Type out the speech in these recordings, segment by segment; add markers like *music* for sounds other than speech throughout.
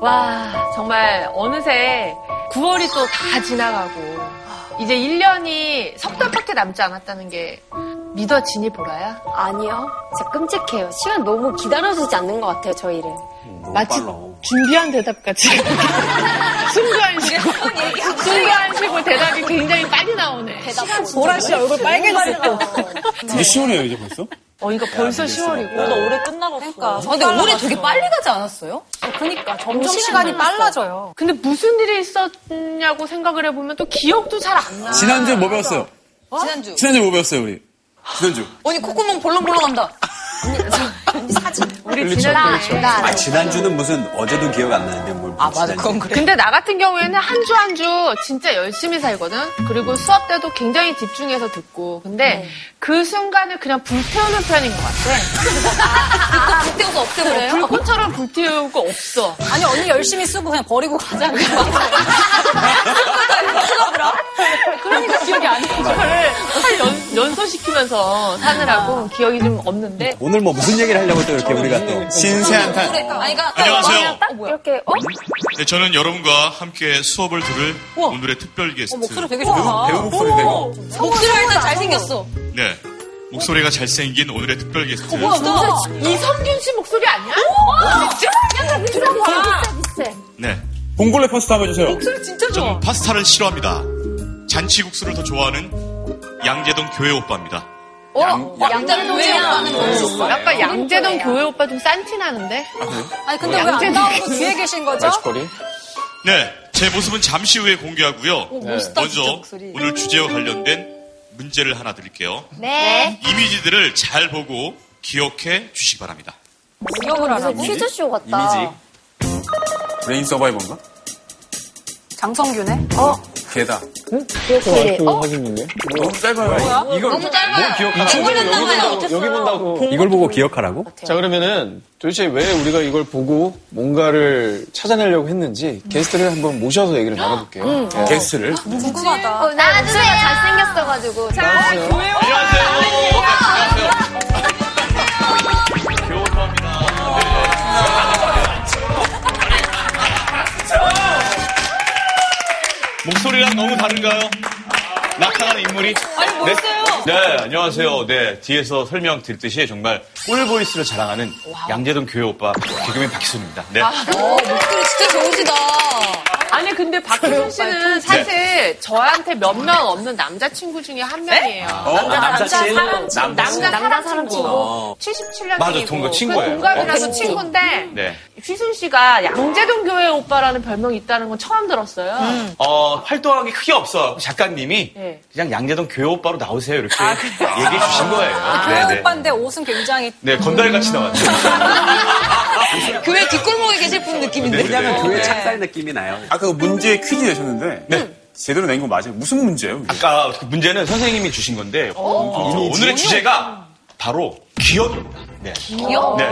와, 정말 어느새 9월이 또 다 지나가고 이제 1년이 석 달밖에 남지 않았다는 게 믿어지니 보라야? 아니요. 진짜 끔찍해요. 시간 너무 기다려주지 않는 것 같아요, 저희를. 마치 준비한 대답 같이 순간 쉬고 순간 쉬고 대답이 굉장히 빨리 나오네. 보라 씨 얼굴 때. 이제 10월이에요, 이제 벌써? 어, 이거 벌써 10월이고. 나 올해 끝나고. 그러니까. 아, 근데 올해 되게 빨리 가지 않았어요? 그러니까 점점 시간이 빨라져요. 근데 무슨 일이 있었냐고 생각을 해보면 또 기억도 잘 안 나. 지난주에 뭐 배웠어요? 지난주. 지난주에 뭐 배웠어요, 우리? 지난주. 언니 콧구멍 벌렁벌렁한다. *laughs* 우리 그렇죠, 지난 그렇죠. 아, 지난주는 무슨 어제도 기억 안 나는데 뭘. 아, 맞아. 그건 그래. 근데 나 같은 경우에는 한 주 한주 진짜 열심히 살거든. 그리고 수업 때도 굉장히 집중해서 듣고. 근데 그 순간을 그냥 불태우는 편인 것 같아. 불태워서 없애버려요? 불꽃처럼 불태우고 없어. 아니, 언니 열심히 쓰고 그냥 버리고 가잖아요. *laughs* 그러니까 기억이 안 나. 그거를 잘 연, 연소시키면서 사느라고 기억이 좀 없는데. 오늘 뭐 무슨 얘기를 하려고 또 이렇게 우리가 또. 신세한탄. 아니, 그러니까 안녕하세요. 딱 이렇게, 어? 네, 저는 여러분과 함께 수업을 들을 오늘의 특별 게스트. 목소리 되게 좋다. 배우 목소리. 목소리가 일단 잘생겼어. 네. 목소리가 잘생긴 오늘의 특별 게스트. 이선균 씨 목소리 아니야? 약간 비슷해, 비슷해, 비슷해. 네. 봉골레 파스타 한번 해주세요. 목소리 진짜 좋아. 저는 파스타를 싫어합니다. 잔치국수를 더 좋아하는 양재동 교회 오빠입니다. 어? 양자를 왜냐면 동시에 약간 양재동 교회 오빠 좀 싼티 나는데? 아니, 근데 왜 안 나오고 뒤에 계신 거죠? 네. 제 모습은 잠시 후에 공개하고요. 멋있다, 진짜 먼저. 오늘 주제와 관련된 문제를 하나 드릴게요. 네. 이미지들을 잘 보고 기억해 주시기 바랍니다. 기억을 안 하고. 퀴즈쇼 같다. 이미지. 브레인 서바이버인가? 장성균의? 개다. 이렇게, 어? 너무 짧아요. 이걸 너무 짧아요. 기억하라고. 여기 본다고. 이걸 보고 기억하라고? 자 그러면은 도대체 왜 우리가 이걸 보고 뭔가를 찾아내려고 했는지 게스트를 한번 모셔서 얘기를 나눠볼게요. 네. 게스트를. 궁금하다. 어, 나 목소리가 잘생겼어가지고. 안녕하세요. 안녕하세요. 목소리랑 너무 다른가요? 나타나는 인물이? 아니, 멋있어요. 네, 안녕하세요. 네, 뒤에서 설명 드렸듯이 정말 꿀보이스를 자랑하는 양재동 교회 오빠 개그맨 박희순입니다. 네. 목소리 진짜 좋으시다. 아니 근데 박희순 씨는 사실 저한테 몇 명 없는 남자친구 중에 한 명이에요. 어? 남자친. 남자, 남자 사람 친구. 어. 77년생이고. 맞아, 동갑 친구예요. 동갑이라서 어, 친구인데 네. 휘순 씨가 양재동 교회 오빠라는 별명이 있다는 건 처음 들었어요. 어, 활동하기 크게 없어. 작가님이 네. 그냥 양재동 교회 오빠로 나오세요. 이렇게 얘기해 주신 거예요. 교회 네, 네. 오빠인데 옷은 굉장히 네, 건달같이 나왔죠. *laughs* 교회 뒷골목에 계실 분 느낌인데. 왜냐면 교회 착살 느낌이 나요. 아까 그 문제 퀴즈 내셨는데. 네. 제대로 낸 거 맞아요? 무슨 문제예요? 그게? 아까 그 문제는 선생님이 주신 건데 어, 오늘의 주제가 바로 기억입니다. 네. 기억? 네.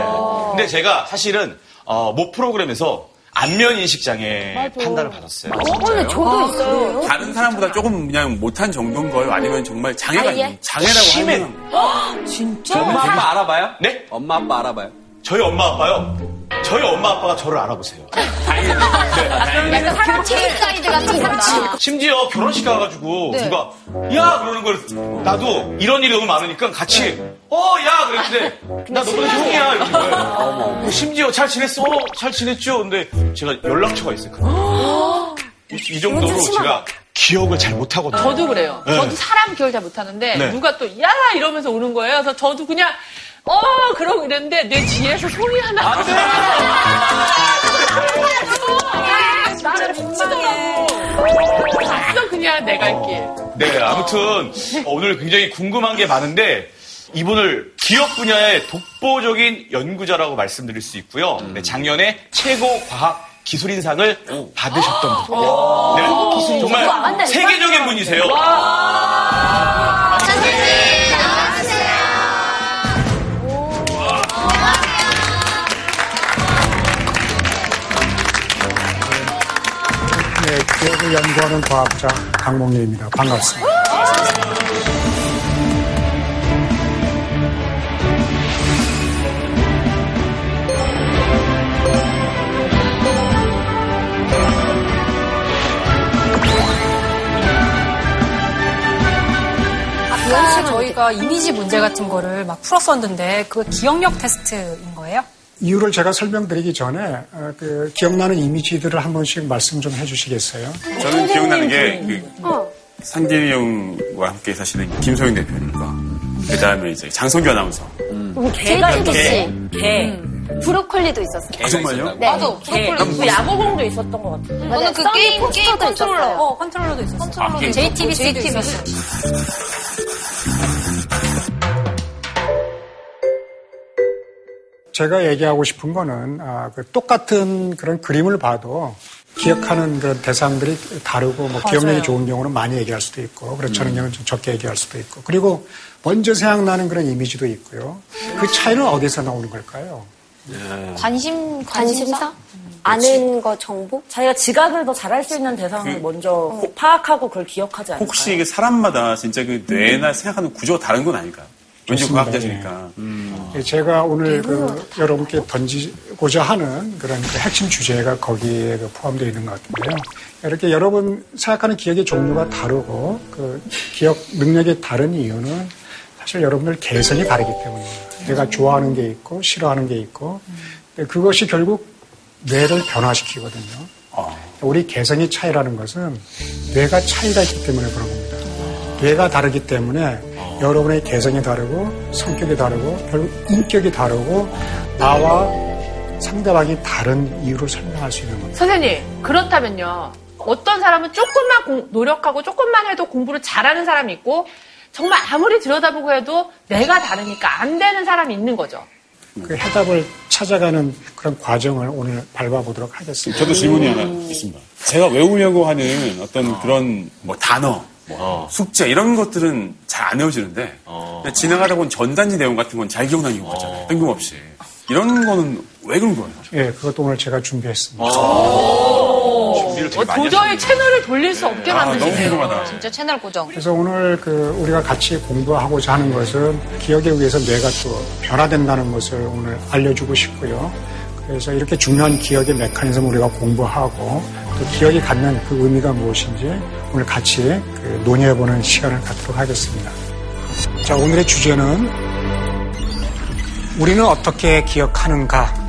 근데 제가 사실은 어, 모 프로그램에서 안면 인식 장애 판단을 받았어요. 어, 근데 저도 있어요. 다른 사람보다 조금 그냥 못한 정도인 거예요? 아니면 정말 장애가 아예? 있는 장애라고 심해. 하면 *gasps* 엄마 아빠 알아봐요? 네? 엄마 아빠 알아봐요? 저희 엄마 아빠요. 저희 엄마 아빠가 저를 알아보세요. *laughs* 약간 사람 체육 가이드 같은 거다. 심지어 결혼식 가가지고 누가 야 그러는 걸 나도 이런 일이 너무 많으니까 같이 어야 그랬는데 나 너보다 형이야 이러는 거예요. 그 심지어 잘 지냈어? 어, 잘 지냈죠? 근데 제가 연락처가 있어요. *gasps* 이, 이 정도로 제가 기억을 잘 못하거든요. 저도 그래요. 네. 저도 사람 기억을 잘 못하는데 네. 누가 또 야 이러면서 오는 거예요. 그래서 저도 그냥 어 그러고 이랬는데 내 뒤에서 소리 하나 안 돼. 나를 민망해. 갔어 그냥 내갈 길. 네, 아무튼 어, 오늘 굉장히 궁금한 게 많은데 이분을 기업 분야의 독보적인 연구자라고 말씀드릴 수 있고요. 네, 작년에 최고 과학 기술인상을 받으셨던 분입니다. 네, 정말 세계적인 분이세요. 기업을 연구하는 과학자 강목래입니다. 반갑습니다. 그 아까 저희가 이미지 문제 같은 거를 막 풀었었는데 그거 기억력 테스트인 거예요? 이유를 제가 설명드리기 전에 어, 그 기억나는 이미지들을 한 번씩 말씀 좀 해주시겠어요? 저는 기억나는 게, 그, 상진이 형과 함께 사시는 김소영 대표님과, 그 다음에 이제 장성규 아나운서. JTBC 개. 브로콜리도 있었어요. 아, 정말요? 네. 맞아. 프로폴리스. 그 야구공도 있었던 것 같아요. 저는 그 게임, 게임 컨트롤러. 있었어요. 어, 컨트롤러도 있었어요. 아, 게임. JTBC도 JTBC. 있었어요. 제가 얘기하고 싶은 거는 아, 그 똑같은 그런 그림을 봐도 기억하는 그런 대상들이 다르고 뭐 기억력이 좋은 경우는 많이 얘기할 수도 있고 그렇지 않은 경우는 좀 적게 얘기할 수도 있고 그리고 먼저 생각나는 그런 이미지도 있고요. 그 차이는 어디서 나오는 걸까요? 관심, 관심사? 아는 거 정보? 자기가 지각을 더 잘할 수 있는 대상을 그- 먼저 파악하고 그걸 기억하지 않을까요? 혹시 이게 사람마다 진짜 그 뇌나 생각하는 구조가 다른 건 아닐까요? 과학자시니까. 예, 제가 오늘 그 여러분께 던지고자 하는 그런 그 핵심 주제가 거기에 그 포함되어 있는 것 같은데요. 이렇게 여러분 생각하는 기억의 종류가 다르고 그 기억 능력이 다른 이유는 사실 여러분들 개성이 다르기 때문입니다. 내가 좋아하는 게 있고 싫어하는 게 있고 그것이 결국 뇌를 변화시키거든요. 우리 개성의 차이라는 것은 뇌가 차이가 있기 때문에 그런 겁니다. 뇌가 다르기 때문에 여러분의 개성이 다르고 성격이 다르고 결국 인격이 다르고 나와 상대방이 다른 이유를 설명할 수 있는 겁니다. 선생님, 그렇다면요. 어떤 사람은 조금만 공- 노력하고 조금만 해도 공부를 잘하는 사람이 있고, 정말 아무리 들여다보고 해도 내가 다르니까 안 되는 사람이 있는 거죠. 그 해답을 찾아가는 그런 과정을 오늘 밟아보도록 하겠습니다. 저도 질문이 하나 있습니다. 제가 외우려고 하는 어떤 그런 뭐 단어, 뭐 숙제 이런 것들은 잘 안 외워지는데 그냥 지나가다 보면 전단지 내용 같은 건 잘 기억나는 경우가 있잖아요. 뜬금없이. 이런 거는 왜 그런 거예요? 예, 그것도 오늘 제가 준비했습니다. 준비를 되게 어, 많이 도저히. 채널을 돌릴 수 없게 아, 너무 만드시네요. 궁금하다. 진짜 채널 고정. 그래서 오늘 그 우리가 같이 공부하고자 하는 것은 기억에 의해서 뇌가 또 변화된다는 것을 오늘 알려주고 싶고요. 그래서 이렇게 중요한 기억의 메커니즘 우리가 공부하고 또 기억이 갖는 그 의미가 무엇인지 오늘 같이 그 논의해보는 시간을 갖도록 하겠습니다. 자, 오늘의 주제는 우리는 어떻게 기억하는가?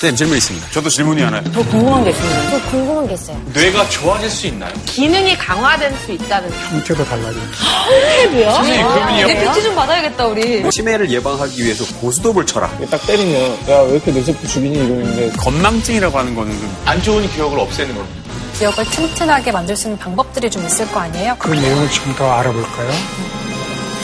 선생님 질문 있습니다. 저도 질문이 하나. 더 궁금한 게 있습니다. 저 궁금한 게 있어요. 뇌가 좋아질 수 있나요? 기능이 강화될 수 있다는 형태도 달라지는 선생님, 그러면요. 내 PT 좀 받아야겠다, 우리. 치매를 예방하기 위해서 고스톱을 쳐라. 딱 때리면 야 왜 이렇게 뇌세포 죽이니 이러는데 건망증이라고 하는 거는 좀안 좋은 기억을 없애는 겁니다. 기억을 튼튼하게 만들 수 있는 방법들이 좀 있을 거 아니에요? 그 내용을 지금 더 알아볼까요?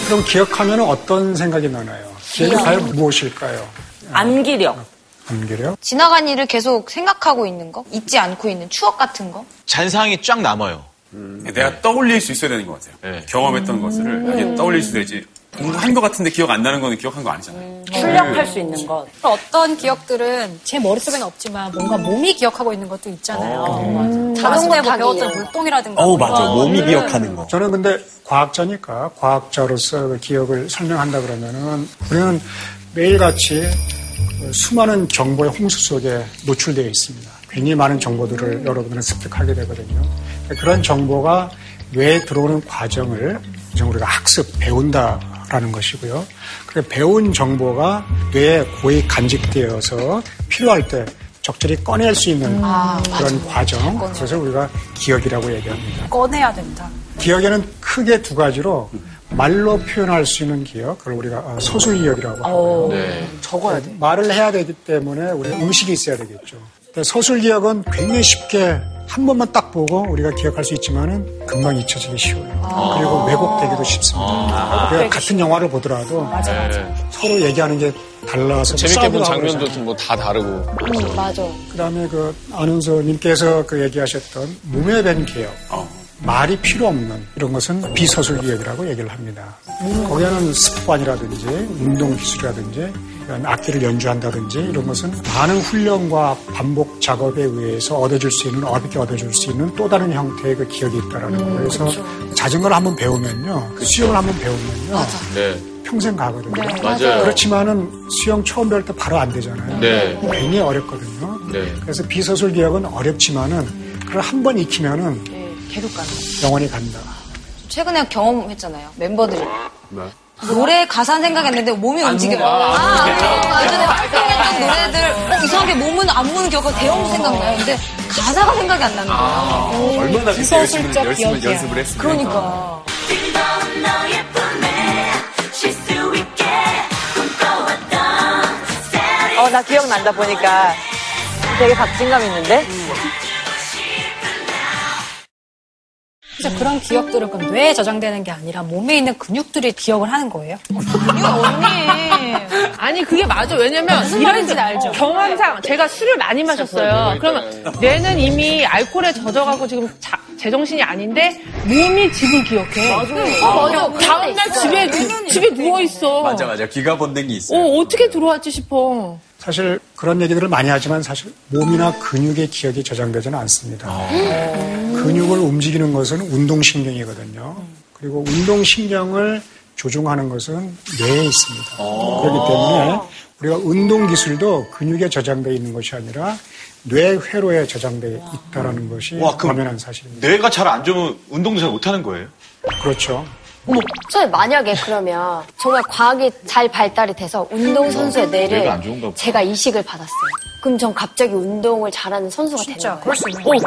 그럼 기억하면 어떤 생각이 나나요? 기억이 과연 무엇일까요? 암기력. 암기력? 지나간 일을 계속 생각하고 있는 거? 잊지 않고 있는 추억 같은 거? 잔상이 쫙 남아요. 내가 떠올릴 수 있어야 되는 것 같아요. 네. 경험했던 것을 이게 떠올릴 수 있어야지. 공부한 것 같은데 기억 안 나는 거는 기억한 거 아니잖아요. 출력할 수 있는 것. 어떤 기억들은 제 머릿속에는 없지만 뭔가 몸이 기억하고 있는 것도 있잖아요. 자랐을 때뭐 자동차기 배웠던. 물동이라든가. 어, 맞아. 뭐 몸이 기억하는 거. 저는 근데 과학자니까 과학자로서 그 기억을 설명한다 그러면은 우리는 매일같이 그 수많은 정보의 홍수 속에 노출되어 있습니다. 굉장히 많은 정보들을 여러분들은 습득하게 되거든요. 그런 정보가 뇌에 들어오는 과정을 이제 우리가 학습, 배운다라는 것이고요. 그 배운 정보가 뇌에 고이 간직되어서 필요할 때 적절히 꺼낼 수 있는 그런 과정, 그것을 우리가 기억이라고 얘기합니다. 꺼내야 된다. 기억에는 크게 두 가지로 말로 표현할 수 있는 기억, 그걸 우리가 어, 소술 기억이라고 하고요. 네. 적어야 돼. 말을 해야 되기 때문에 우리 의식이 있어야 되겠죠. 근데 소술 기억은 굉장히 쉽게 한 번만 딱 보고 우리가 기억할 수 있지만은 금방 잊혀지기 쉬워요. 그리고 왜곡되기도 쉽습니다. 우리가 같은 영화를 보더라도 서로 얘기하는 게 달라서 재밌게 본 장면도 뭐 다 다르고 음, 맞아. 그다음에 그 아나운서님께서 그 얘기하셨던 몸에 밴 기억, 말이 필요 없는 이런 것은 비서술 기억이라고 얘기를 합니다. 거기에는 습관이라든지 운동 기술이라든지 이런 악기를 연주한다든지 이런 것은 많은 훈련과 반복 작업에 의해서 얻어질 수 있는 어렵게 얻어질 수 있는 또 다른 형태의 그 기억이 있다라는 거예요. 그래서 자전거를 한번 배우면요, 그 수영을 한번 배우면요, 네. 평생 가거든요. 맞아요. 그렇지만은 수영 처음 배울 때 바로 안 되잖아요. 네. 굉장히 어렵거든요. 네. 그래서 비서술 기억은 어렵지만은 그걸 한 번 익히면은 계속 가는 영원히 간다. 최근에 경험했잖아요. 멤버들이. 노래 가사는 생각했는데 몸이 움직여요. 아, 예전에 활동했던 노래들, 어, 이상하게 몸은 안 무는 기억하고 대형도 생각나요. 근데 가사가 생각이 안 나는 거예요. 얼마나 그때 열심히. 연습을 했으면. 그러니까. 어, 나 기억난다 보니까 되게 박진감 있는데? 그래서 그런 기억들은 그럼 뇌에 저장되는 게 아니라 몸에 있는 근육들이 기억을 하는 거예요. 언니. 아니, 그게 맞아. 왜냐면, 무슨 이런 말인지 알죠? 경험상 제가 술을 많이 마셨어요. 그러면 뇌는 이미 알코올에 젖어가고 지금 자- 제정신이 아닌데, 몸이 집을 기억해. 맞아. 맞아. 다음날 집에, 그- 집에 누워 있어. 맞아, 맞아. 귀가 본댕이 있어요. 어, 어떻게 들어왔지 싶어. 사실 그런 얘기들을 많이 하지만 사실 몸이나 근육의 기억이 저장되지는 않습니다. 근육을 움직이는 것은 운동신경이거든요. 그리고 운동신경을 조종하는 것은 뇌에 있습니다. 그렇기 때문에 우리가 운동 기술도 근육에 저장되어 있는 것이 아니라 뇌 회로에 저장되어 있다는 것이 와, 그럼 당연한 사실입니다. 뇌가 잘 안 좋으면 운동도 잘 못하는 거예요? 그렇죠. 어머, 선생님, 만약에 그러면 정말 과학이 잘 발달이 돼서 운동선수의 뇌를 뇌가 안 좋은가 보다. 제가 이식을 받았어요. 그럼 전 갑자기 운동을 잘하는 선수가 되는 그럴 거예요? 수 있는 거예요?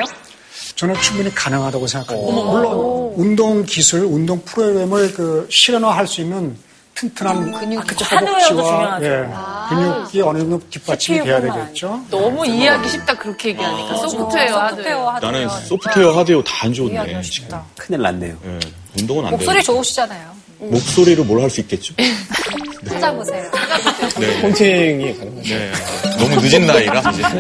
저는 충분히 가능하다고 생각합니다. 물론 운동 기술, 운동 프로그램을 그 실현화할 수 있는 튼튼한. 아, 그쵸. 하드웨어도 중요하죠. 예, 근육이 어느 정도 뒷받침이 돼야 되겠죠. 너무 이해하기 쉽다, 그렇게 얘기하니까. 소프트웨어 하드. 소프트웨어 하드웨어. 나는 소프트웨어, 하드웨어 다 안 좋은데. 쉽다. 큰일 났네요. 예, 운동은 안 목소리 돼. 좋으시잖아요. 목소리로 뭘 할 수 있겠죠? *laughs* 찾아보세요. 네. 폰팅이 가능하죠. 네. 너무 늦은 나이라 이제 네.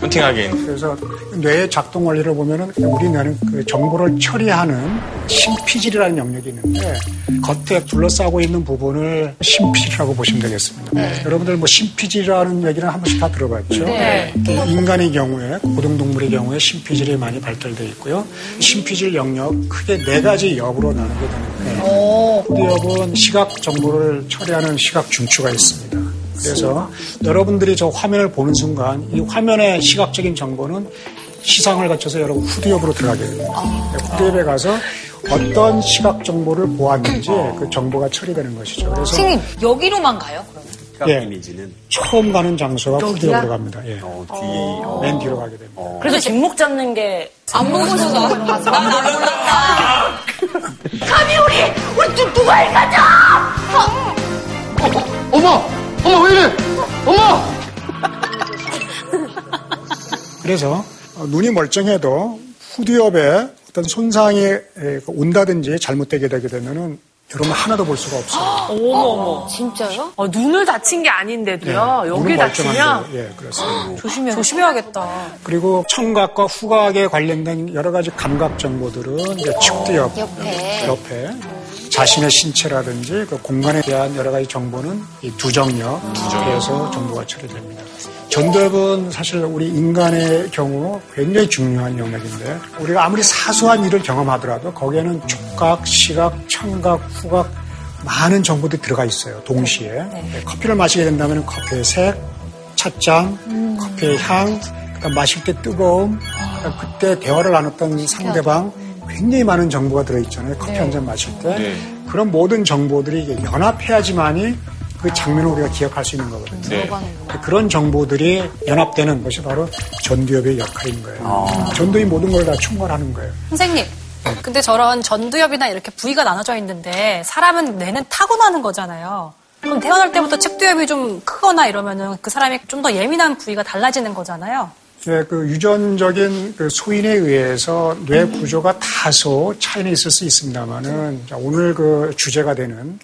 폰팅하기엔. 그래서 뇌의 작동 원리를 보면은 우리 뇌는 그 정보를 처리하는 심피질이라는 영역이 있는데 겉에 둘러싸고 있는 부분을 심피질이라고 보시면 되겠습니다. 여러분들 뭐 심피질이라는 얘기는 한 번씩 다 들어봤죠. 그 인간의 경우에 고등동물의 경우에 심피질이 많이 발달되어 있고요. 심피질 영역 크게 네 가지 엽으로 나누게 되는데 후디엽은 시각 정보를 처리하는 시각 중추가 있습니다. 그래서 여러분들이 저 화면을 보는 순간 이 화면의 시각적인 정보는 시상을 거쳐서 여러분 후디엽으로 들어가게 됩니다. 후디엽에 가서 어떤 시각 정보를 보았는지 그 정보가 처리되는 것이죠. 그래서 선생님, 여기로만 가요? 그러면? 예. 이미지는 처음 가는 장소가 후디엽으로 갑니다. 예. 어, 뒤, 어, 맨 뒤로 가게 됩니다. 그래서 뒷목 잡는 게 안 보고서도 안 봤어. 난안 몰랐다. 어머! 어머, 왜 이래! 어머! 그래서 어, 눈이 멀쩡해도 후디엽에 어떤 손상이 온다든지 잘못되게 되게 되면은 여러분 하나도 볼 수가 없어요. 진짜요? 어, 눈을 다친 게 아닌데도요. 예, 여기 다치면 멀쩡한데, 예, 그렇습니다. *gasps* 조심해. 조심해야겠다. 그리고 청각과 후각에 관련된 여러 가지 감각 정보들은 이제 측두엽 옆에. 옆에 자신의 신체라든지 그 공간에 대한 여러 가지 정보는 이 두정역에서 정보가 처리됩니다. 전두엽은 사실 우리 인간의 경우 굉장히 중요한 영역인데 우리가 아무리 사소한 일을 경험하더라도 거기에는 촉각, 시각, 청각, 후각 많은 정보들이 들어가 있어요. 동시에 네, 커피를 마시게 된다면 커피의 색, 찻잔, 커피의 향, 그다음 마실 때 뜨거움, 그다음 그때 대화를 나눴던 상대방 굉장히 많은 정보가 들어있잖아요. 커피 한잔 마실 때 그런 모든 정보들이 이게 연합해야지만이 그 장면을 우리가 기억할 수 있는 거거든요. 네. 그런 정보들이 연합되는 것이 바로 전두엽의 역할인 거예요. 전두엽이 모든 걸다 총괄하는 거예요. 선생님. 근데 저런 전두엽이나 이렇게 부위가 나눠져 있는데 사람은 뇌는 타고나는 거잖아요. 그럼 태어날 때부터 측두엽이 좀 크거나 이러면은 그 사람이 좀 더 예민한 부위가 달라지는 거잖아요. 예, 그 유전적인 그 소인에 의해서 뇌 구조가 다소 차이는 있을 수 있습니다만은 오늘 그 주제가 되는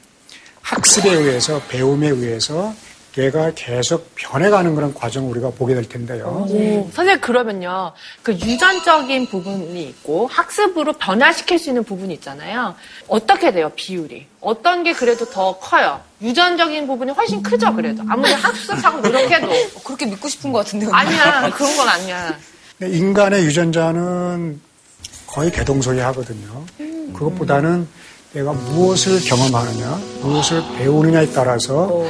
학습에 의해서 배움에 의해서 뇌가 계속 변해가는 그런 과정을 우리가 보게 될 텐데요. 선생님 그러면요. 그 유전적인 부분이 있고 학습으로 변화시킬 수 있는 부분이 있잖아요. 어떻게 돼요 비율이? 어떤 게 그래도 더 커요? 유전적인 부분이 훨씬 크죠 그래도. 아무리 학습하고 노력해도. 그렇게 믿고 싶은 것 같은데. 아니야 그런 건 아니야. 인간의 유전자는 거의 개동소이 하거든요. 그것보다는 내가 무엇을 경험하느냐, 무엇을 배우느냐에 따라서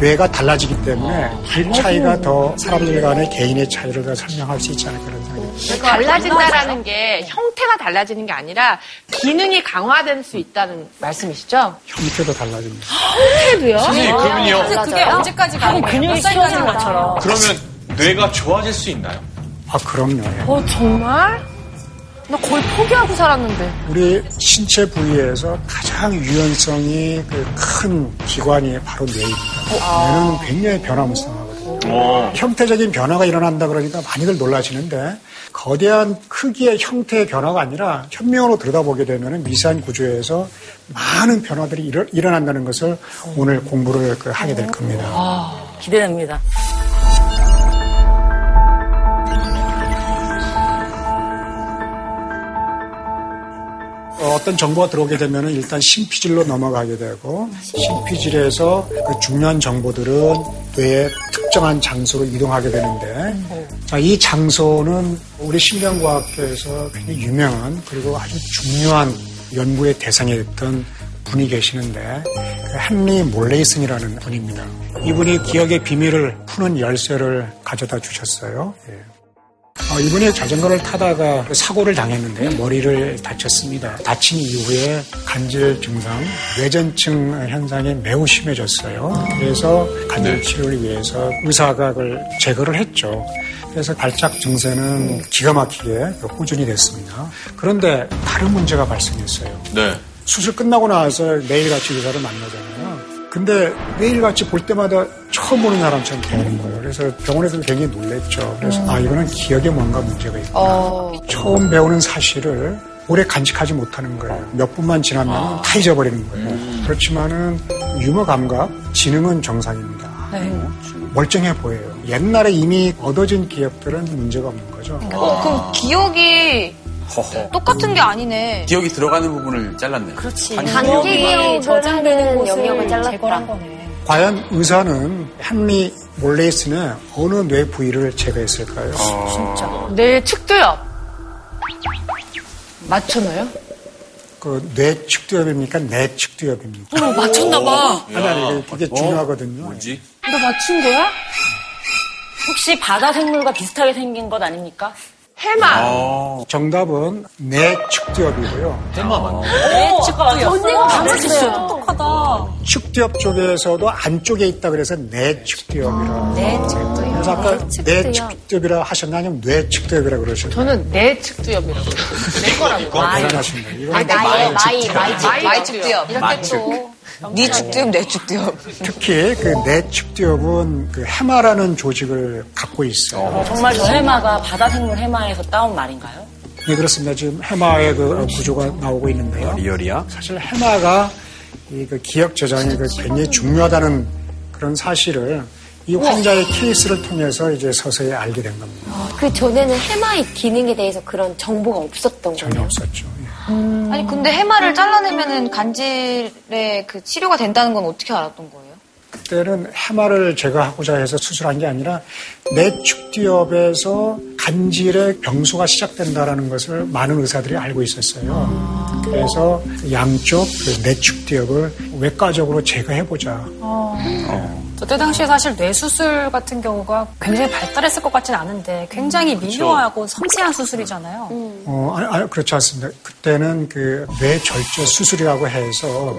뇌가 달라지기 때문에 그 차이가 더 사람들 간의 개인의 차이를 더 설명할 수 있지 않을까 그런 생각이 듭니다. 달라진다라는 게 형태가 달라지는 게 아니라 기능이 강화될 수 있다는 말씀이시죠? 형태도 달라집니다. 형태도요? 선생님, 그러면요. 근데 그게 언제까지 가는 거예요? 몇 살까지 가는 것처럼. 그러면 뇌가 좋아질 수 있나요? 아, 그럼요. 어, 정말? 나 거의 포기하고 살았는데. 우리 신체 부위에서 가장 유연성이 그큰 기관이 바로 뇌입니다. 뇌는 굉장히 변화무쌍하거든요. 형태적인 변화가 일어난다 그러니까 많이들 놀라시는데 거대한 크기의 형태의 변화가 아니라 현명으로 들여다보게 되면 미세한 구조에서 많은 변화들이 일어, 일어난다는 것을 오늘 공부를 그 하게 될 겁니다. 기대됩니다. 어, 어떤 정보가 들어오게 되면 일단 심피질로 넘어가게 되고 심피질에서 그 중요한 정보들은 뇌의 특정한 장소로 이동하게 되는데 자, 이 장소는 우리 심장과학계에서 굉장히 유명한 그리고 아주 중요한 연구의 대상이 됐던 분이 계시는데 그 헨리 몰레이슨이라는 분입니다. 이분이 기억의 비밀을 푸는 열쇠를 가져다 주셨어요. 예. 어, 이분이 자전거를 타다가 사고를 당했는데 머리를 다쳤습니다. 다친 이후에 간질 증상, 뇌전증 현상이 매우 심해졌어요. 그래서 간질 치료를 위해서 의사가 그걸 제거를 했죠. 그래서 발작 증세는 기가 막히게 꾸준히 됐습니다. 그런데 다른 문제가 발생했어요. 네. 수술 끝나고 나서 매일같이 의사를 만나잖아요. 근데 매일같이 볼 때마다 처음 보는 사람처럼 되는 거예요. 그래서 병원에서 굉장히 놀랬죠. 그래서 아 이거는 기억에 뭔가 문제가 있구나. 처음 배우는 사실을 오래 간직하지 못하는 거예요. 몇 분만 지나면 다 잊어버리는 거예요. 그렇지만은 유머 감각, 지능은 정상입니다. 멀쩡해 보여요. 옛날에 이미 얻어진 기억들은 문제가 없는 거죠. 어, 그럼 기억이 허허. 똑같은 게 아니네. 기억이 들어가는 부분을 잘랐네. 그렇지. 한 단기 기억이 기억을 저장되는 영역을 제거한 잘랐다. 거네. 과연 의사는 헨리 몰레이슨의 어느 뇌 부위를 제거했을까요? 내 측두엽. 맞췄나요? 그 뇌 측두엽입니까? 내 측두엽입니까? 어, 맞췄나봐. 아니, 아니, 그게 중요하거든요. 뭐지? 너 맞춘 거야? 혹시 바다 생물과 비슷하게 생긴 것 아닙니까? 해마. 아, 정답은 내 측두엽이고요. 해마 맞네. 오, 측과 언니가. 맞췄어요. 똑똑하다. 측두엽 쪽에서도 안쪽에 있다 그래서 내 측두엽이라. 내 측두엽. 그래서 아까 측두엽. 내 측두엽이라 하셨나 아니면 뇌 측두엽이라 그러셨나요? 저는 내 측두엽이라고 그랬어요. 내 거라고. 대단하십니다. 아, 나의 my, my, my my 측두엽. 측두엽. 이렇게 또. 네 측두엽, 내 측두엽. 특히 그내 측두엽은 그 해마라는 조직을 갖고 있어요. 정말 저 해마가 바다 생물 해마에서 따온 말인가요? 네, 그렇습니다. 지금 해마의 그 구조가 나오고 있는데요. 리얼이야? 사실 해마가 이 그 기억 저장이 그 굉장히 중요하다는 그런 사실을 이 환자의 케이스를 통해서 이제 서서히 알게 된 겁니다. 그 전에는 해마의 기능에 대해서 그런 정보가 없었던 전혀 거예요. 없었죠. 예. 아니, 근데 해마를 잘라내면은 간질의 그 치료가 된다는 건 어떻게 알았던 거예요? 그때는 해마를 제거하고자 해서 수술한 게 아니라 뇌축두엽에서 간질의 병수가 시작된다라는 것을 많은 의사들이 알고 있었어요. 그래서 양쪽 그 뇌축두엽을 외과적으로 제거해보자. 저때 당시에 사실 뇌수술 같은 경우가 굉장히 발달했을 것 같지는 않은데 굉장히 미묘하고 섬세한 수술이잖아요. 어, 아니, 아니, 그렇지 않습니다. 그때는 그 뇌절제 수술이라고 해서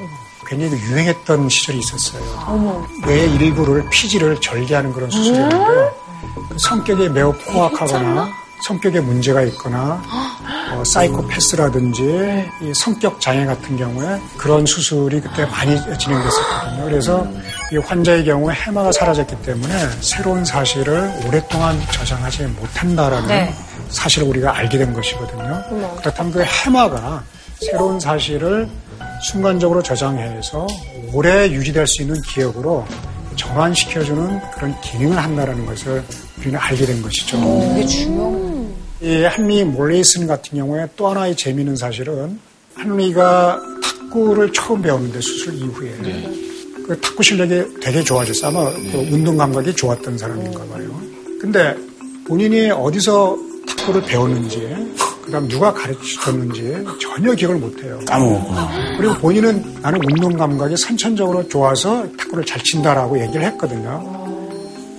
굉장히 그 유행했던 시절이 있었어요. 뇌의 일부를 피지를 절개하는 그런 수술이었는데요. 그 성격이 매우 포악하거나 성격에 문제가 있거나 어, 사이코패스라든지 이 성격 장애 같은 경우에 그런 수술이 그때 많이 진행됐었거든요. 그래서 이 환자의 경우에 해마가 사라졌기 때문에 새로운 사실을 오랫동안 저장하지 못한다라는 네. 사실을 우리가 알게 된 것이거든요. 그렇다면 그 해마가 새로운 사실을 순간적으로 저장해서 오래 유지될 수 있는 기억으로 전환시켜주는 그런 기능을 한다는 것을 우리는 알게 된 것이죠. 그게 중요한 이 한리 몰레이슨 같은 경우에 또 하나의 재미있는 사실은 한리가 탁구를 처음 배웠는데 수술 이후에 그 탁구 실력이 되게 좋아졌어요. 아마 그 운동 감각이 좋았던 사람인가 봐요. 근데 본인이 어디서 탁구를 배웠는지 그 그다음 누가 가르쳐줬는지 전혀 기억을 못해요. 까먹었구나. 그리고 본인은 나는 운동 감각이 선천적으로 좋아서 탁구를 잘 친다라고 얘기를 했거든요.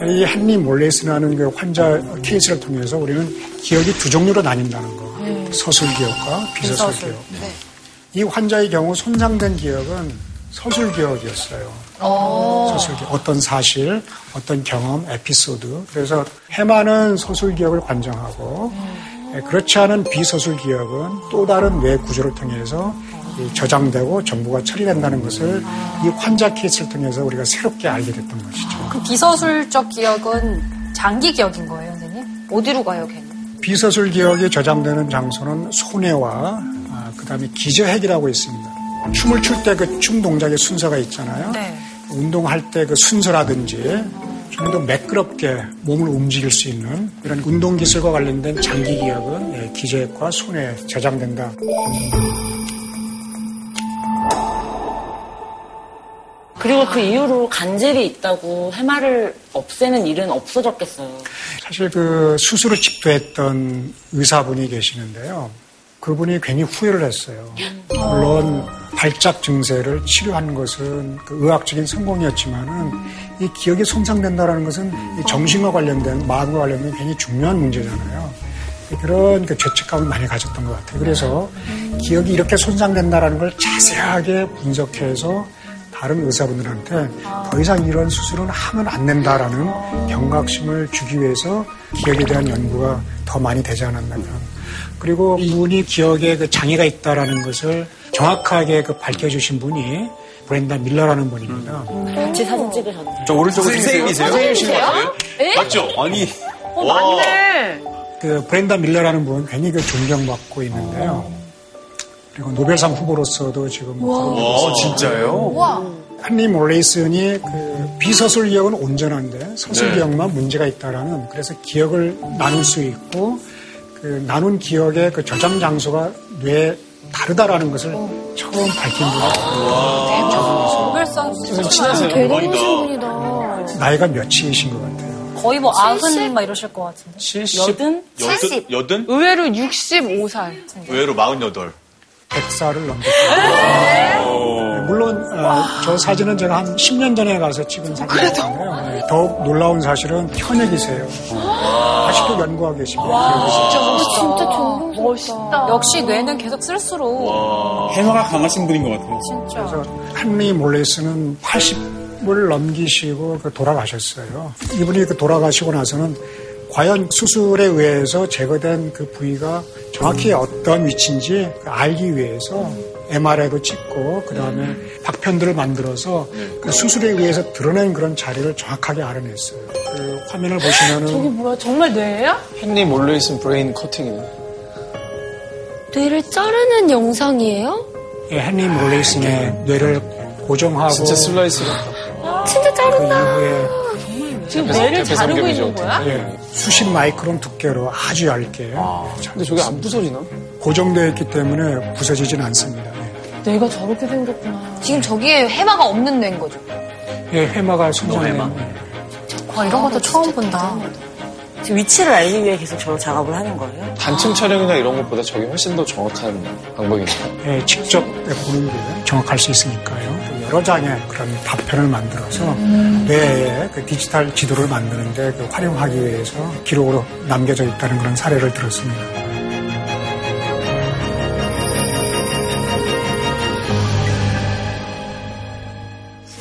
이 헨리 몰레이스라는 그 환자 케이스를 통해서 우리는 기억이 두 종류로 나뉜다는 거. 서술 기억과 비서술 비서술. 기억. 이 환자의 경우 손상된 기억은 서술 기억이었어요. 서술 기억. 어떤 사실, 어떤 경험, 에피소드. 그래서 해마는 서술 기억을 관정하고 예, 그렇지 않은 비서술 기억은 또 다른 뇌 구조를 통해서 이 저장되고 정보가 처리된다는 것을 이 환자 케이스를 통해서 우리가 새롭게 알게 됐던 것이죠. 그 비서술적 기억은 장기 기억인 거예요, 선생님? 어디로 가요, 걔는? 비서술 기억이 저장되는 장소는 손해와 아, 그다음에 기저핵이라고 있습니다. 춤을 출 때 그 춤 동작의 순서가 있잖아요. 네. 운동할 때 그 순서라든지 좀 더 매끄럽게 몸을 움직일 수 있는 이런 운동 기술과 관련된 장기 기억은 예, 기저핵과 손해에 저장된다. 그리고 그 이후로 간질이 있다고 해마를 없애는 일은 없어졌겠어요. 사실 그 수술을 집도했던 의사분이 계시는데요. 그분이 괜히 후회를 했어요. 물론 발작 증세를 치료하는 것은 그 의학적인 성공이었지만은 이 기억이 손상된다는 것은 이 정신과 관련된 마음과 관련된 굉장히 중요한 문제잖아요. 그런 그 죄책감을 많이 가졌던 것 같아요. 그래서 기억이 이렇게 손상된다는 걸 자세하게 분석해서 다른 의사분들한테 더 이상 이런 수술은 하면 안 된다라는 경각심을 주기 위해서 기억에 대한 연구가 더 많이 되지 않았나 그런. 그리고 이분이 기억에 그 장애가 있다라는 것을 정확하게 그 밝혀주신 분이 브렌다 밀러라는 분입니다. 같이 사진 찍으셨네요. 저 오른쪽으로 선생님이세요? 선생님이세요? 맞죠? 아니. 어, 와. 맞네. 그 브렌다 밀러라는 분 괜히 그 존경받고 있는데요. 그리고 노벨상 후보로서도 지금 어, 진짜요? 한리 몰레이슨이 그 비서술 기억은 온전한데 서술 네. 기억만 문제가 있다라는 그래서 기억을 나눌 수 있고 그 나눈 기억의 그 저장 장소가 뇌에 다르다라는 것을 처음 밝힌 분이에요. 노벨상 친하세요? 대단하신 분이다. 나이가 몇이신 것 같아요. 거의 뭐 아흔 막 이러실 것 같은데. 70? 여든? 여든? 여든? 의외로 65살. 의외로 48. 100살을 넘겼어요. 물론 어, 저 사진은 제가 한 10년 전에 가서 찍은 사진인데요. 더욱 놀라운 사실은 현역이세요. 아직도 연구하고 계십니다. 진짜 존경스럽다. 멋있다. 역시 뇌는 계속 쓸수록 해마가 강하신 분인 것 같아요. 진짜. 그래서 한리 몰레이스는 80을 넘기시고 그 돌아가셨어요. 이분이 그 돌아가시고 나서는 과연 수술에 의해서 제거된 그 부위가 정확히 어떤 위치인지 알기 위해서 MRI도 찍고 그 다음에 박편들을 만들어서 그 수술에 의해서 드러낸 그런 자리를 정확하게 알아냈어요. 그 화면을 저게 보시면은 뭐야? 정말 뇌예요? 헨리 몰레이슨 brain cutting이네. 뇌를 자르는 영상이에요? 예, 헨리 몰레이슨의 뇌를 고정하고 진짜 슬라이스 같다. 진짜 그 자른다. 이후에 지금 뇌를 자르고 있는 거야? 예, 수십 마이크론 두께로 아주 얇게 근데 저게 안 부서지나? 고정되어 있기 때문에 부서지진 않습니다. 예. 뇌가 저렇게 생겼구나. 지금 저기에 해마가 없는 뇌인 거죠. 예, 해마가 손상된 와, 이런 것도 처음 본다. 지금 위치를 알기 위해 계속 저런 작업을 하는 거예요? 단층 촬영이나 이런 것보다 저게 훨씬 더 정확한 방법입니다. 예, 직접 보는 게 정확할 수 있으니까요. 여러 장의 그런 답변을 만들어서 뇌에 그 디지털 지도를 만드는데 그 활용하기 위해서 기록으로 남겨져 있다는 그런 사례를 들었습니다.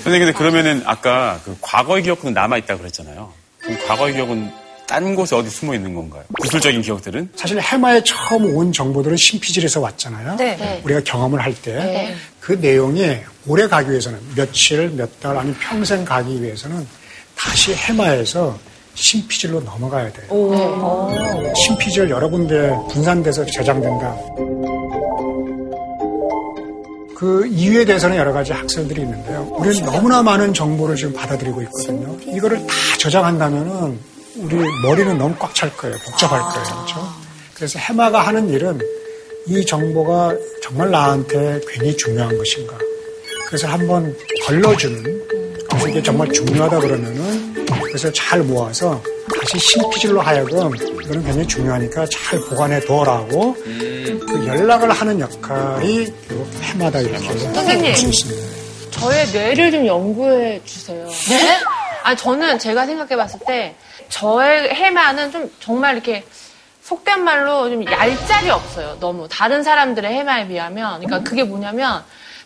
선생님, 근데 그러면은 아까 그 과거의 기억은 남아있다고 그랬잖아요. 그럼 과거의 기억은 딴 곳에 어디 숨어 있는 건가요? 구술적인 기억들은? 사실 해마에 처음 온 정보들은 신피질에서 왔잖아요. 네. 우리가 경험을 할때그 내용이 오래 가기 위해서는 며칠, 몇 달, 아니면 평생 가기 위해서는 다시 해마에서 신피질로 넘어가야 돼요. 신피질 여러 군데 분산돼서 저장된다. 그 이유에 대해서는 여러 가지 학설들이 있는데요. 우리는 너무나 많은 정보를 지금 받아들이고 있거든요. 이거를 다 저장한다면은 우리 머리는 너무 꽉 찰 거예요. 복잡할 거예요. 그렇죠? 그래서 해마가 하는 일은 이 정보가 정말 나한테 괜히 중요한 것인가. 그래서 한번 걸러주는, 그래서 이게 정말 중요하다 그러면은 그래서 잘 모아서 다시 신피질로 하여금 이거는 굉장히 중요하니까 잘 보관해 두어라고 그 연락을 하는 역할이 그 해마다 이렇게 선생님. 할수 있습니다. 저의 뇌를 좀 연구해 주세요. 네? 아 저는 제가 생각해 봤을 때 저의 해마는 좀 정말 이렇게 속된 말로 좀 얄짤이 없어요. 너무 다른 사람들의 해마에 비하면. 그러니까 그게 뭐냐면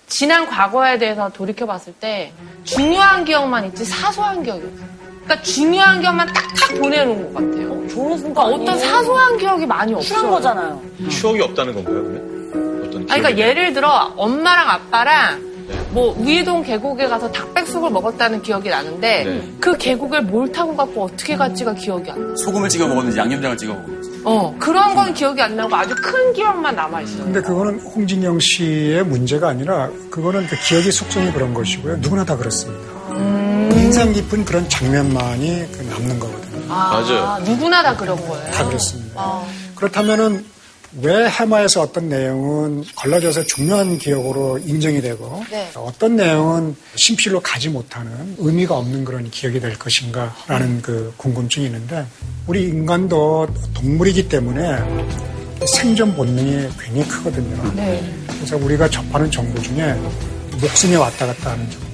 지난 과거에 대해서 돌이켜 봤을 때 중요한 기억만 있지 사소한 기억이 없어요. 그러니까 중요한 기억만 딱딱 보내놓은 것 같아요. 좋은 그러니까 어떤 사소한 기억이 많이 없어요. 쿨한 거잖아요. 추억이 없다는 건가요, 그러면? 어떤 아니, 그러니까? 예를 들어 엄마랑 아빠랑 뭐 우이동 계곡에 가서 닭백숙을 먹었다는 기억이 나는데 네. 그 계곡을 뭘 타고 갔고 어떻게 갔지가 기억이 안 나. 소금을 찍어 먹었는지 양념장을 찍어 먹었는지. 어 그런 건 기억이 안 나고 아주 큰 기억만 남아 있어요. 근데 그거는 홍진영 씨의 문제가 아니라 그거는 그 기억의 속성이 그런 것이고요. 누구나 다 그렇습니다. 인상 깊은 그런 장면만이 그 남는 거거든요. 아, 맞아요. 누구나 다 그런 거예요. 다 그렇습니다. 아. 그렇다면은 왜 해마에서 어떤 내용은 걸러져서 중요한 기억으로 인정이 되고 네. 어떤 내용은 심필로 가지 못하는 의미가 없는 그런 기억이 될 것인가라는 그 궁금증이 있는데 우리 인간도 동물이기 때문에 생존 본능이 굉장히 크거든요. 네. 그래서 우리가 접하는 정보 중에 목숨이 왔다 갔다 하는 정보.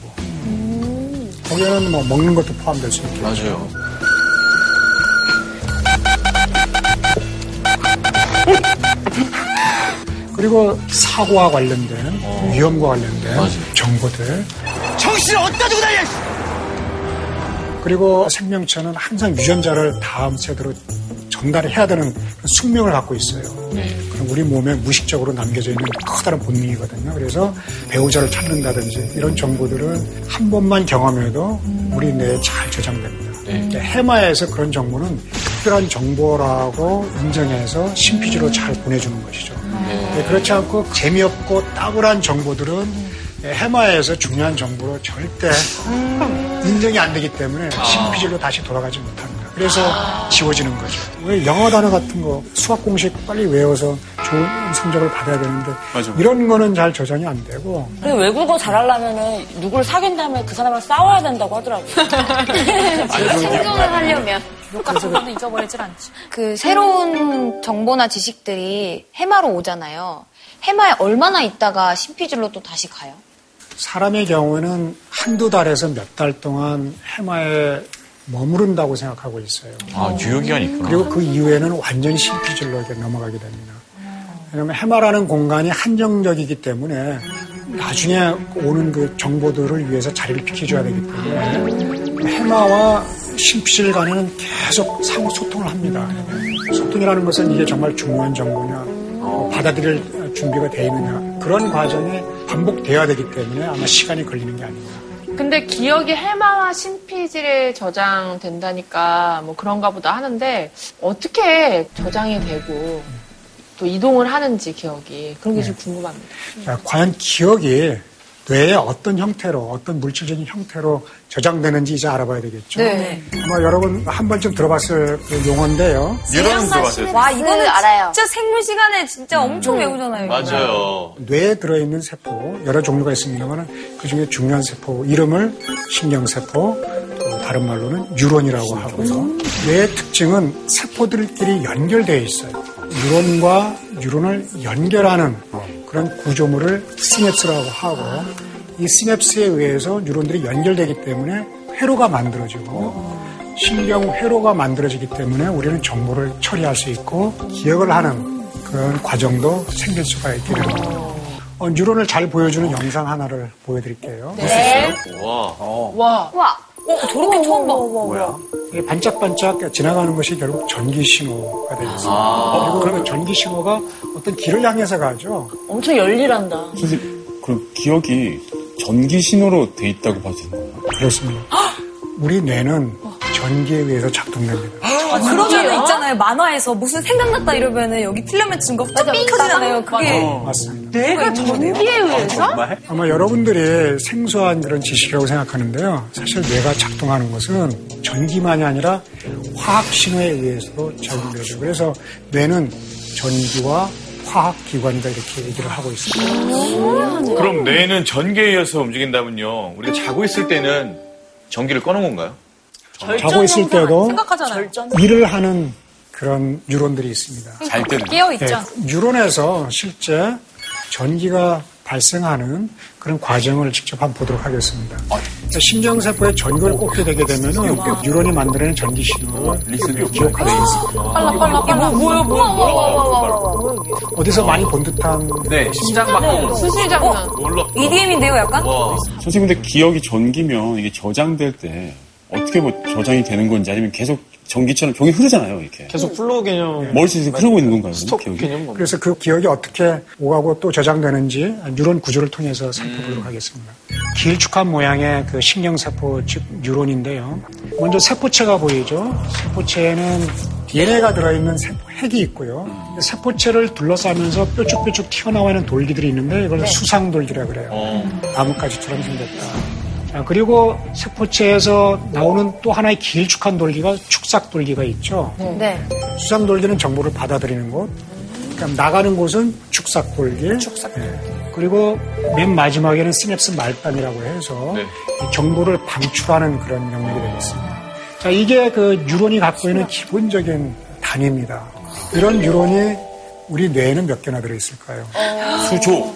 거기에는 뭐 먹는 것도 포함될 수 있겠죠. 맞아요. *laughs* 그리고 사고와 관련된 위험과 관련된 정보들 정신 어디다 두고 다녀! 그리고 생명체는 항상 유전자를 다음 세대로 전달해야 되는 숙명을 갖고 있어요. 그럼 우리 몸에 무의식적으로 남겨져 있는 커다란 본능이거든요. 그래서 배우자를 찾는다든지 이런 정보들은 한 번만 경험해도 우리 뇌에 잘 저장됩니다. 근데 해마에서 그런 정보는 특별한 정보라고 인정해서 신피지로 잘 보내주는 것이죠. 네, 그렇지 않고 재미없고 따분한 정보들은 해마에서 중요한 정보로 절대 인정이 안 되기 때문에 신피질로 다시 돌아가지 못합니다. 그래서 지워지는 거죠. 왜 영어 단어 같은 거 수학 공식 빨리 외워서 좋은 성적을 받아야 되는데 맞아. 이런 거는 잘 저장이 안 되고 외국어 잘하려면은 누구를 사귄 다음에 그 사람을 싸워야 된다고 하더라고요. *laughs* 생존을 하려면 욕 같은 거는 잊어버리질 않지. 그 새로운 정보나 지식들이 해마로 오잖아요. 해마에 얼마나 있다가 신피질로 또 다시 가요? 사람의 경우에는 한두 달에서 몇 달 동안 해마에 머무른다고 생각하고 있어요. 아, 유효기간이 있구나. 그리고 그 이후에는 완전 신피질로 이렇게 넘어가게 됩니다. 왜냐하면 해마라는 공간이 한정적이기 때문에 나중에 오는 그 정보들을 위해서 자리를 비켜줘야 되기 때문에 해마와 신피질 간에는 계속 상호 소통을 합니다. 소통이라는 것은 이게 정말 중요한 정보냐, 어, 받아들일 준비가 돼 있느냐 그런 과정이 반복돼야 되기 때문에 아마 시간이 걸리는 게 아닌가. 근데 기억이 해마와 신피질에 저장된다니까 뭐 그런가 보다 하는데 어떻게 저장이 되고 또 이동을 하는지 기억이 그런 게좀 궁금합니다. 자, 과연 기억이 뇌에 어떤 형태로, 어떤 물질적인 형태로 저장되는지 이제 알아봐야 되겠죠. 네. 아마 여러분 한 번쯤 들어봤을 그 용어인데요. 뉴런은 들어봤어요. 와, 이거는 알아요. 진짜 생물 시간에 진짜 엄청 외우잖아요. 맞아요. 뇌에 들어있는 세포, 여러 종류가 있습니다만 그 중에 중요한 세포 이름을 신경세포, 또 다른 말로는 뉴런이라고 하고요. 뇌의 특징은 세포들끼리 연결되어 있어요. 뉴런과 뉴런을 연결하는 그런 구조물을 시냅스라고 하고 이 시냅스에 의해서 뉴런들이 연결되기 때문에 회로가 만들어지고 신경 회로가 만들어지기 때문에 우리는 정보를 처리할 수 있고 기억을 하는 그런 과정도 생길 수가 있게 됩니다. 어, 뉴런을 잘 보여주는 영상 하나를 보여드릴게요. 와. 와, 와, 어, 저렇게 처음 봐. 뭐야? 이게 반짝반짝 지나가는 것이 결국 전기 신호가 되겠습니다. 그리고 그러면 전기 신호가 어떤 길을 향해서 가죠. 엄청 열일한다. 선생님, 그 기억이 전기 신호로 돼 있다고 봐도 되는 거예요? 그렇습니다. 우리 뇌는 전기에 의해서 작동됩니다. 아, 그러면 있잖아요. 만화에서 무슨 생각났다 이러면은 여기 필라멘트 증거 삥 켜지잖아요. 그게 맞습니다. 내가 전기에 의해서? 아마 여러분들이 생소한 그런 지식이라고 생각하는데요. 사실 뇌가 작동하는 것은 전기만이 아니라 화학 신호에 의해서도 작용되죠. 그래서 뇌는 전기와 화학 기관이다 이렇게 얘기를 하고 있습니다. 그럼 뇌는 전기에 의해서 움직인다면요. 우리가 자고 있을 때는 전기를 꺼놓은 건가요? 자고 있을 때도 생각하잖아요. 일을 하는 그런 뉴런들이 있습니다. 잘 때는. 깨어 있죠. 예, 뉴런에서 실제 전기가 발생하는 그런 과정을 직접 한번 보도록 하겠습니다. 그러니까 심장세포에 전기를 꽂게 되게 되면 뉴런이 만들어낸 전기 신호를 기억하게 있습니다. 빨라 빨라 빨라. 뭐야 어디서 많이 본 듯한 네, 심장 박동. 수술 장난. EDM인데요, 약간? 와. 선생님 근데 기억이 전기면 이게 저장될 때 어떻게 뭐 저장이 되는 건지 아니면 계속 전기처럼 종일 흐르잖아요 이렇게 계속 flow 개념. 머릿속에 흐르고 있는 건가요? stock 기억이? 개념 뭐. 그래서 그 기억이 어떻게 오가고 또 저장되는지 뉴런 구조를 통해서 살펴보도록 하겠습니다. 길쭉한 모양의 그 신경세포 즉 뉴런인데요. 먼저 세포체가 보이죠. 세포체에는 DNA가 들어있는 세포 핵이 있고요. 세포체를 둘러싸면서 뾰족뾰족 튀어나와 있는 돌기들이 있는데 이걸 수상돌기라 그래요. 나뭇가지처럼 생겼다. 자, 그리고 세포체에서 나오는 또 하나의 길쭉한 돌기가 축삭 돌기가 있죠. 네. 수상 돌기는 정보를 받아들이는 곳. 그러니까 나가는 곳은 축삭 돌기. 예. 그리고 맨 마지막에는 시냅스 말단이라고 해서 네. 이 정보를 방출하는 그런 영역이 되어 있습니다. 자, 이게 그 뉴런이 갖고 있는 기본적인 단위입니다. 이런 뉴런이 우리 뇌에는 몇 개나 들어있을까요? 수조.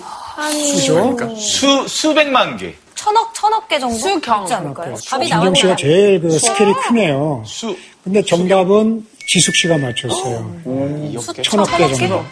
수죠? 수, 수백만 개. 천억, 천억 개 정도? 수경. 있지 않을까요? 답이 김경 나오고 씨가 제일 그 스케일이 크네요. 수, 근데 정답은 지숙 씨가 맞췄어요. 천억 개 정도.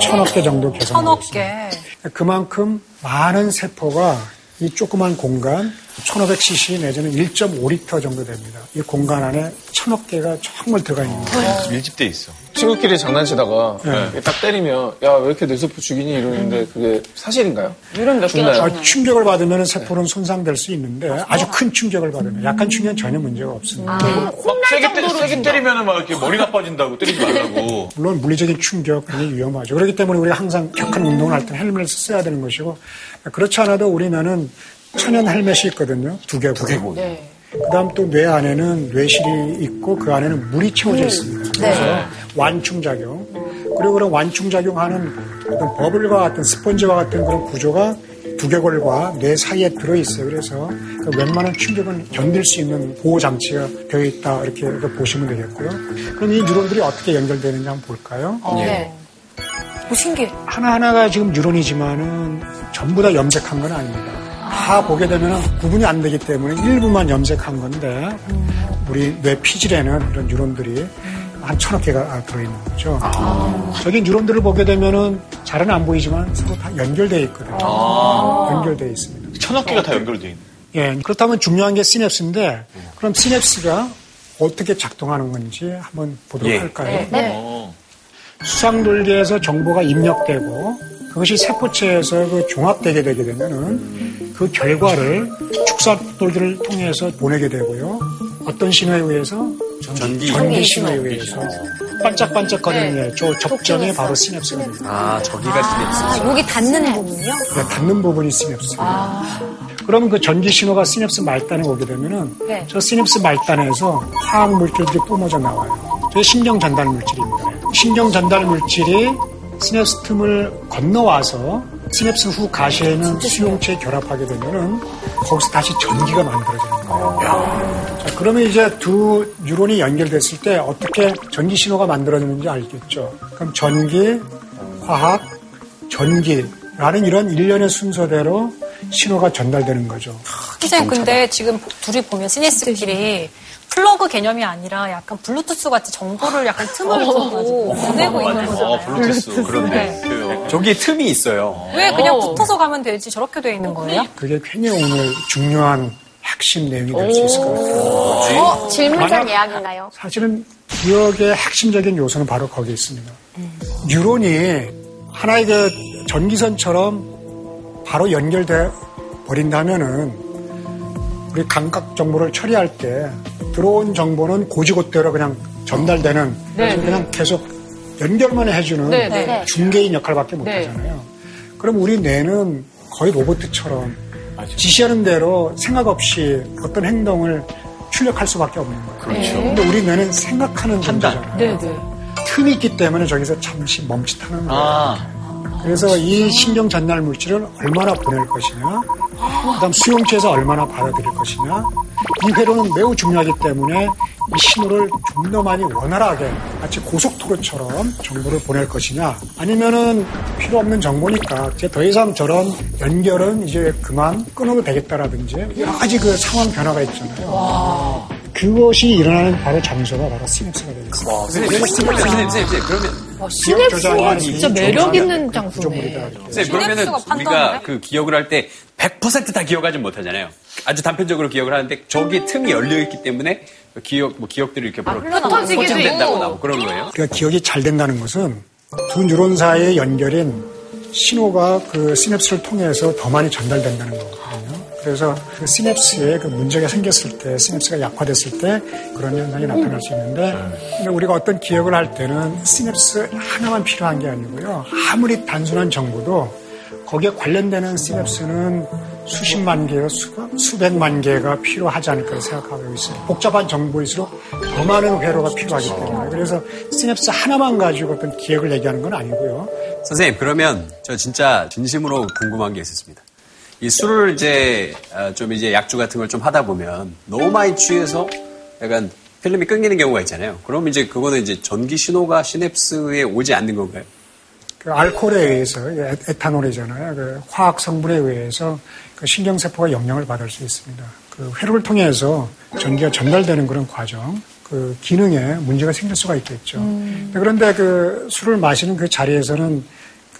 천억 개 정도 계산. 천억 개. 그만큼 많은 세포가 이 조그만 공간 1500cc 내지는 1.5리터 정도 됩니다. 이 공간 안에 천억 개가 정말 들어가 있는 거예요. 밀집돼 있어. 친구끼리 장난치다가 네. 딱 때리면 야 왜 이렇게 뇌세포 죽이니 이러는데 그게 사실인가요? 이런 몇 개나? 아, 충격을 받으면 세포는 손상될 수 있는데 아 주 큰 충격을 받으면 약한 충격은 전혀 문제가 없습니다. 막 세게, 때, 세게 때리면 막 이렇게 머리 나빠진다고 때리지 말라고. *laughs* 물론 물리적인 충격 굉장히 위험하죠. 그렇기 때문에 우리가 항상 격한 운동을 할 때 헬멧을 써야 되는 것이고 그렇지 않아도 우리는 천연 헬멧이 있거든요. 두개고. 네. 그다음 또 뇌 안에는 뇌실이 있고 그 안에는 물이 채워져 있습니다. 그래서 완충작용 그리고 그런 완충작용하는 어떤 버블과 같은 스펀지와 같은 그런 구조가 두개골과 뇌 사이에 들어 있어요. 그래서 그 웬만한 충격은 견딜 수 있는 보호 장치가 되어 있다 이렇게 보시면 되겠고요. 그럼 이 뉴런들이 어떻게 연결되는지 한번 볼까요? 네. 오, 신기해. 하나하나가 지금 뉴런이지만은 전부 다 염색한 건 아닙니다. 다 보게 되면 구분이 안 되기 때문에 일부만 염색한 건데 우리 뇌 피질에는 이런 뉴런들이 한 천억 개가 들어있는 거죠. 저기 뉴런들을 보게 되면은 잘은 안 보이지만 서로 다 연결되어 있거든요. 연결되어 있습니다. 천억 개가 다 연결돼 있네. 예, 그렇다면 중요한 게 시냅스인데 그럼 시냅스가 어떻게 작동하는 건지 한번 보도록 예. 할까요? 어. 수상돌기에서 정보가 입력되고 그것이 세포체에서 그 종합되게 되게 되면은 그 결과를 축삭돌기를 통해서 보내게 되고요. 어떤 신호에 의해서? 전기. 전기 신호에 의해서. 반짝반짝거리는 게저 접점이 바로 시냅스가 됩니다. 아, 저기가 시냅스. 아, 여기 닿는 부분요? 네, 닿는 부분이 시냅스입니다. 그러면 그 전기 신호가 시냅스 말단에 오게 되면은 네. 저 시냅스 말단에서 화학 물질들이 뿜어져 나와요. 저게 신경 전달 물질입니다. 신경 전달 물질이 시냅스 틈을 건너와서 시냅스 후 가시에 있는 수용체에 결합하게 되면은 거기서 다시 전기가 만들어지는 거예요. 자, 그러면 이제 두 뉴런이 연결됐을 때 어떻게 전기 신호가 만들어지는지 알겠죠. 그럼 전기, 화학, 전기라는 이런 일련의 순서대로 신호가 전달되는 거죠. 선생님, 근데 지금 둘이 보면 시네스끼리 플러그 개념이 아니라 약간 블루투스 같이 정보를 약간 틈을 두고 보내고 있는 어, 거잖아요. 블루투스. 그런데. 저기에 틈이 있어요. 왜 그냥 붙어서 가면 되지 저렇게 돼 있는 거예요? 그게 굉장히 오늘 중요한 핵심 내용이 될 수 있을 것 같아요. 어, 질문왕 예약인가요? 사실은 기억의 핵심적인 요소는 바로 거기에 있습니다. 뉴런이 하나의 그 전기선처럼 바로 연결돼 버린다면은 우리 감각 정보를 처리할 때 들어온 정보는 고지고대로 그냥 전달되는 네, 그냥 계속 연결만 해주는 네, 네. 중개인 역할밖에 못 네. 하잖아요. 그럼 우리 뇌는 거의 로봇처럼 지시하는 대로 생각 없이 어떤 행동을 출력할 수밖에 없는 거예요. 그렇죠. 근데 우리 뇌는 생각하는 존재잖아요. 네, 네. 틈이 있기 때문에 저기서 잠시 멈칫하는 거예요. 아. 그래서 이 신경 전달 물질을 얼마나 보낼 것이냐, 그다음 수용체에서 얼마나 받아들일 것이냐, 이 회로는 매우 중요하기 때문에 이 신호를 좀 더 많이 원활하게 마치 고속도로처럼 정보를 보낼 것이냐 아니면은 필요 없는 정보니까 이제 더 이상 저런 연결은 이제 그만 끊어도 되겠다라든지 여러 가지 그 상황 변화가 있잖아요. 그것이 일어나는 바로 장소가 바로 시냅스가 되겠습니다. 선생님, 선생님, 선생님, 선생님, 그러면 시냅스가 진짜 매력 있는 장소네. 선생님, 그러면은 우리가 그 기억을 할 때 100%다 기억하지 못하잖아요. 아주 단편적으로 기억을 하는데 저기 틈이 열려 있기 때문에 그 기억 뭐 기억들이 이렇게 바로 흩어지기도 포진된다고 있고. 나오고 그런 거예요. 그러니까 기억이 잘 된다는 것은 두 뉴런 사이의 연결인 신호가 그 시냅스를 통해서 더 많이 전달된다는 거거든요. 그래서 그 시냅스에 그 문제가 생겼을 때, 시냅스가 약화됐을 때 그런 현상이 나타날 수 있는데, 근데 우리가 어떤 기억을 할 때는 시냅스 하나만 필요한 게 아니고요. 아무리 단순한 정보도 거기에 관련되는 시냅스는 수십만 개가 수, 수백만 개가 필요하지 않을까 생각하고 있어요. 복잡한 정보일수록 더 많은 회로가 필요하기 때문에. 그래서 시냅스 하나만 가지고 어떤 기억을 얘기하는 건 아니고요. 선생님, 그러면 저 진짜 진심으로 궁금한 게 있었습니다. 이 술을 이제 어, 좀 이제 약주 같은 걸 좀 하다 보면 너무 많이 취해서 약간 필름이 끊기는 경우가 있잖아요. 그럼 이제 그거는 이제 전기 신호가 시냅스에 오지 않는 건가요? 그 알코올에 의해서 에- 에탄올이잖아요. 그 화학 성분에 의해서 그 신경세포가 영향을 받을 수 있습니다. 그 회로를 통해서 전기가 전달되는 그런 과정, 그 기능에 문제가 생길 수가 있겠죠. 그런데 그 술을 마시는 그 자리에서는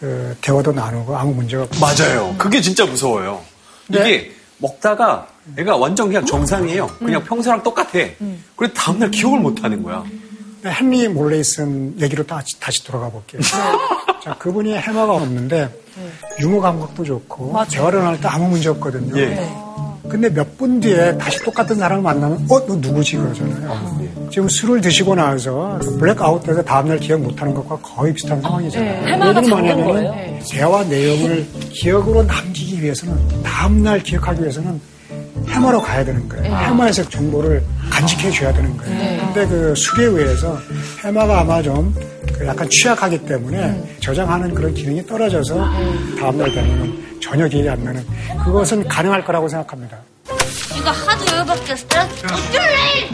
그 대화도 나누고 아무 문제가 없고 맞아요. 그게 진짜 무서워요. 네. 이게 먹다가 애가 완전 그냥 정상이에요. 그냥 평소랑 똑같아. 그래서 다음날 기억을 못 하는 거야. 헨리 몰레이슨 얘기로 다시, 다시 돌아가 볼게요. *laughs* 자, 그분이 해마가 없는데 유머 감각도 좋고 대화를 할 때 아무 문제 없거든요. 예. 근데 몇 분 뒤에 다시 똑같은 사람을 만나면 어, 너 누구지 그러잖아요. 지금 술을 드시고 나서 블랙아웃 돼서 다음날 기억 못하는 것과 거의 비슷한 상황이잖아요. 네. 해마가 뭐냐면 거예요. 대화 내용을 기억으로 남기기 위해서는 다음날 기억하기 위해서는 해마로 가야 되는 거예요. 해마에서 정보를 간직해 줘야 되는 거예요. 근데 그 술에 의해서 해마가 아마 좀그 약간 취약하기 때문에 저장하는 그런 기능이 떨어져서 다음날 되면 전혀 기억이 안 나는 그것은 가능할 거라고 생각합니다. 이거 하도 열받게 때 어쩔래?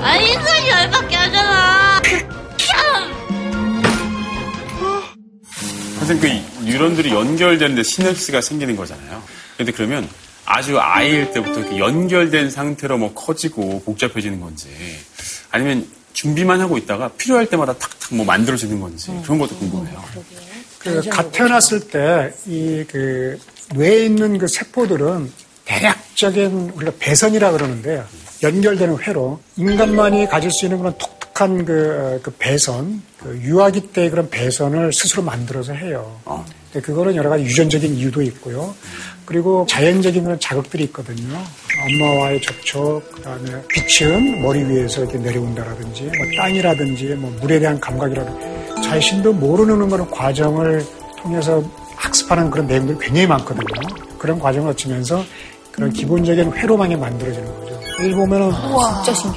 아니 인간이 열받게 하잖아. 선생님, 그 뉴런들이 연결되는데 시냅스가 생기는 거잖아요. 근데 그러면 아주 아이일 때부터 이렇게 연결된 상태로 뭐 커지고 복잡해지는 건지 아니면 준비만 하고 있다가 필요할 때마다 탁탁 뭐 만들어지는 건지 그런 것도 궁금해요. 그, 갓 태어났을 때, 이, 그, 뇌에 있는 그 세포들은 대략적인 우리가 배선이라 그러는데요. 연결되는 회로, 인간만이 가질 수 있는 그런 독특한 그, 그 배선, 그 유아기 때의 그런 배선을 스스로 만들어서 해요. 근데 그거는 여러 가지 유전적인 이유도 있고요. 그리고 자연적인 그런 자극들이 있거든요. 엄마와의 접촉, 그 다음에 빛은 머리 위에서 이렇게 내려온다라든지, 뭐 땅이라든지, 뭐 물에 대한 감각이라든지, 자신도 모르는 그런 과정을 통해서 학습하는 그런 내용들이 굉장히 많거든요. 그런 과정을 거치면서 그런 기본적인 회로망이 만들어지는 거죠. 여기 보면은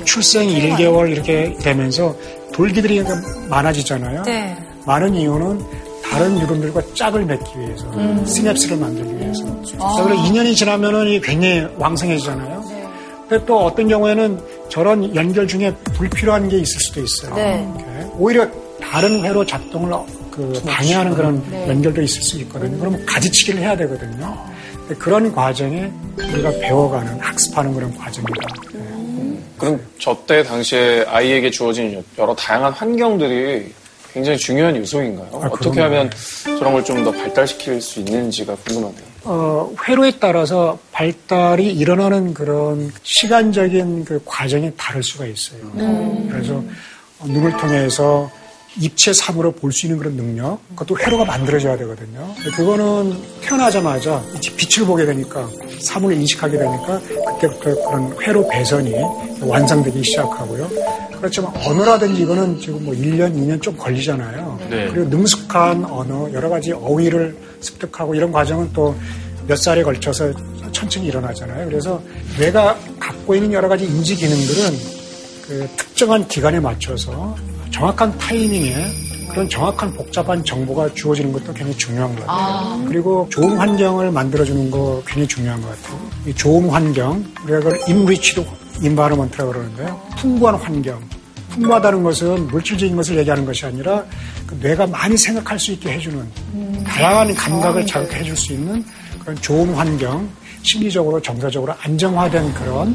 출생 1개월 이렇게 되면서 돌기들이 많아지잖아요. 네. 많은 이유는 다른 뉴런들과 짝을 맺기 위해서, 시냅스를 만들기 위해서. 자, 그리고 2년이 지나면은 이 굉장히 왕성해지잖아요. 근데 또 어떤 경우에는 저런 연결 중에 불필요한 게 있을 수도 있어요. 이렇게. 오히려 다른 회로 작동을 그 방해하는 그런 연결도 있을 수 있거든요. 그러면 가지치기를 해야 되거든요. 근데 그런 과정에 우리가 배워가는 학습하는 그런 과정이다. 그럼 저 때 당시에 아이에게 주어진 여러 다양한 환경들이 굉장히 중요한 요소인가요? 어떻게 그럼요. 하면 저런 걸 좀 더 발달시킬 수 있는지가 궁금하네요. 어, 회로에 따라서 발달이 일어나는 그런 시간적인 그 과정이 다를 수가 있어요. 그래서 눈을 통해서 입체 삼으로 볼수 있는 그런 능력, 그것도 회로가 만들어져야 되거든요. 그거는 태어나자마자 빛을 보게 되니까, 삼을 인식하게 되니까, 그때부터 그런 회로 배선이 완성되기 시작하고요. 그렇지만 언어라든지 이거는 지금 뭐 1년, 2년 좀 걸리잖아요. 네. 그리고 능숙한 언어, 여러 가지 어휘를 습득하고 이런 과정은 또 몇 살에 걸쳐서 천천히 일어나잖아요. 그래서 뇌가 갖고 있는 여러 가지 인지 기능들은 그 특정한 기간에 맞춰서 정확한 타이밍에 그런 정확한 복잡한 정보가 주어지는 것도 굉장히 중요한 것 같아요. 그리고 좋은 환경을 만들어주는 거 굉장히 중요한 것 같아요. 이 좋은 환경, 우리가 그걸 enriched environment라고 그러는데요. 풍부한 환경. 풍부하다는 것은 물질적인 것을 얘기하는 것이 아니라 그 뇌가 많이 생각할 수 있게 해주는 다양한 감각을 자극해 줄 수 있는 그런 좋은 환경, 심리적으로 정서적으로 안정화된 그런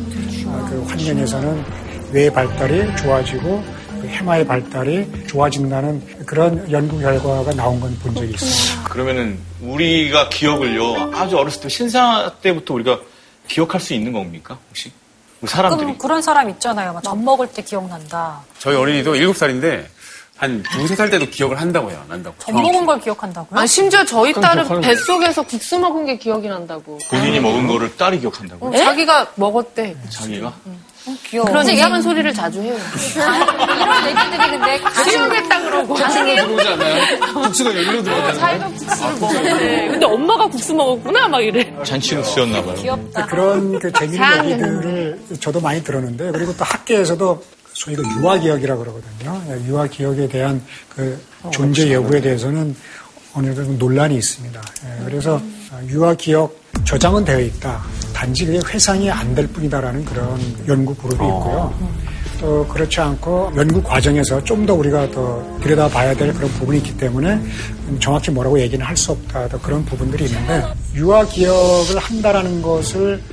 어, 그 환경에서는 뇌의 발달이 좋아지고 그 해마의 발달이 좋아진다는 그런 연구 결과가 나온 건 본 적이 있습니다. 그러면은 우리가 기억을요 아주 어렸을 때 신사 때부터 우리가 기억할 수 있는 겁니까 혹시 우리 사람들이 가끔 그런 사람 있잖아요. 막 젖 먹을 때 기억난다. 저희 어린이도 7살인데 한 두세 살 때도 기억을 한다고요. 난다고. 젖 먹은 걸 기억한다고요? 아, 심지어 저희 딸은 뱃속에서 국수 먹은 게 기억이 난다고. 본인이 먹은 거를 딸이 기억한다고 어, 자기가 먹었대. 자기가 귀여워. 그런 이상한 소리를 자주 해요. *laughs* 이런 얘기들이 근데 수영했다 그러고. 들어오지 않나요? *laughs* 국수가 열로 들어가잖아요. 자기가 국수를 먹었대. 근데 엄마가 국수 먹었구나 막 이래. 잔치국수였나 봐요 귀엽다. 그런 그 재미있는 얘기들을 저도 많이 들었는데 그리고 또 학계에서도 소위 그 유아 기억이라고 그러거든요. 유아 기억에 대한 그 존재 여부에 대해서는 어느 정도 논란이 있습니다. 예, 그래서 유아 기억 저장은 되어 있다. 단지 그게 회상이 안 될 뿐이다라는 그런 연구 그룹이 있고요. 또 그렇지 않고 연구 과정에서 좀 더 우리가 더 들여다 봐야 될 그런 부분이 있기 때문에 정확히 뭐라고 얘기는 할 수 없다. 또 그런 부분들이 있는데 유아 기억을 한다라는 것을 그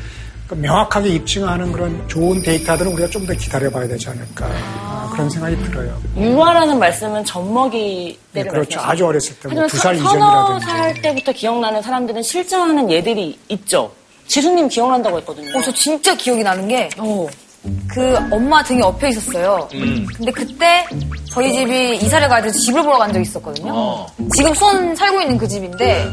명확하게 입증하는 그런 좋은 데이터들은 우리가 좀 더 기다려봐야 되지 않을까 아, 그런 생각이 들어요. 유아라는 말씀은 젖먹이 네, 때를 그렇죠. 말씀하시는 아주 어렸을 때, 뭐 하지만 두살 서- 서너 이전이라든지. 살 때부터 기억나는 사람들은 실증하는 예들이 있죠. 지수님 기억난다고 했거든요. 어, 저 진짜 기억이 나는 게, 그 엄마 등에 엎여 있었어요. 음. 근데 그때 저희 집이 이사를 가야 돼서 집을 보러 간 적이 있었거든요. 어. 지금 수원 살고 있는 그 집인데,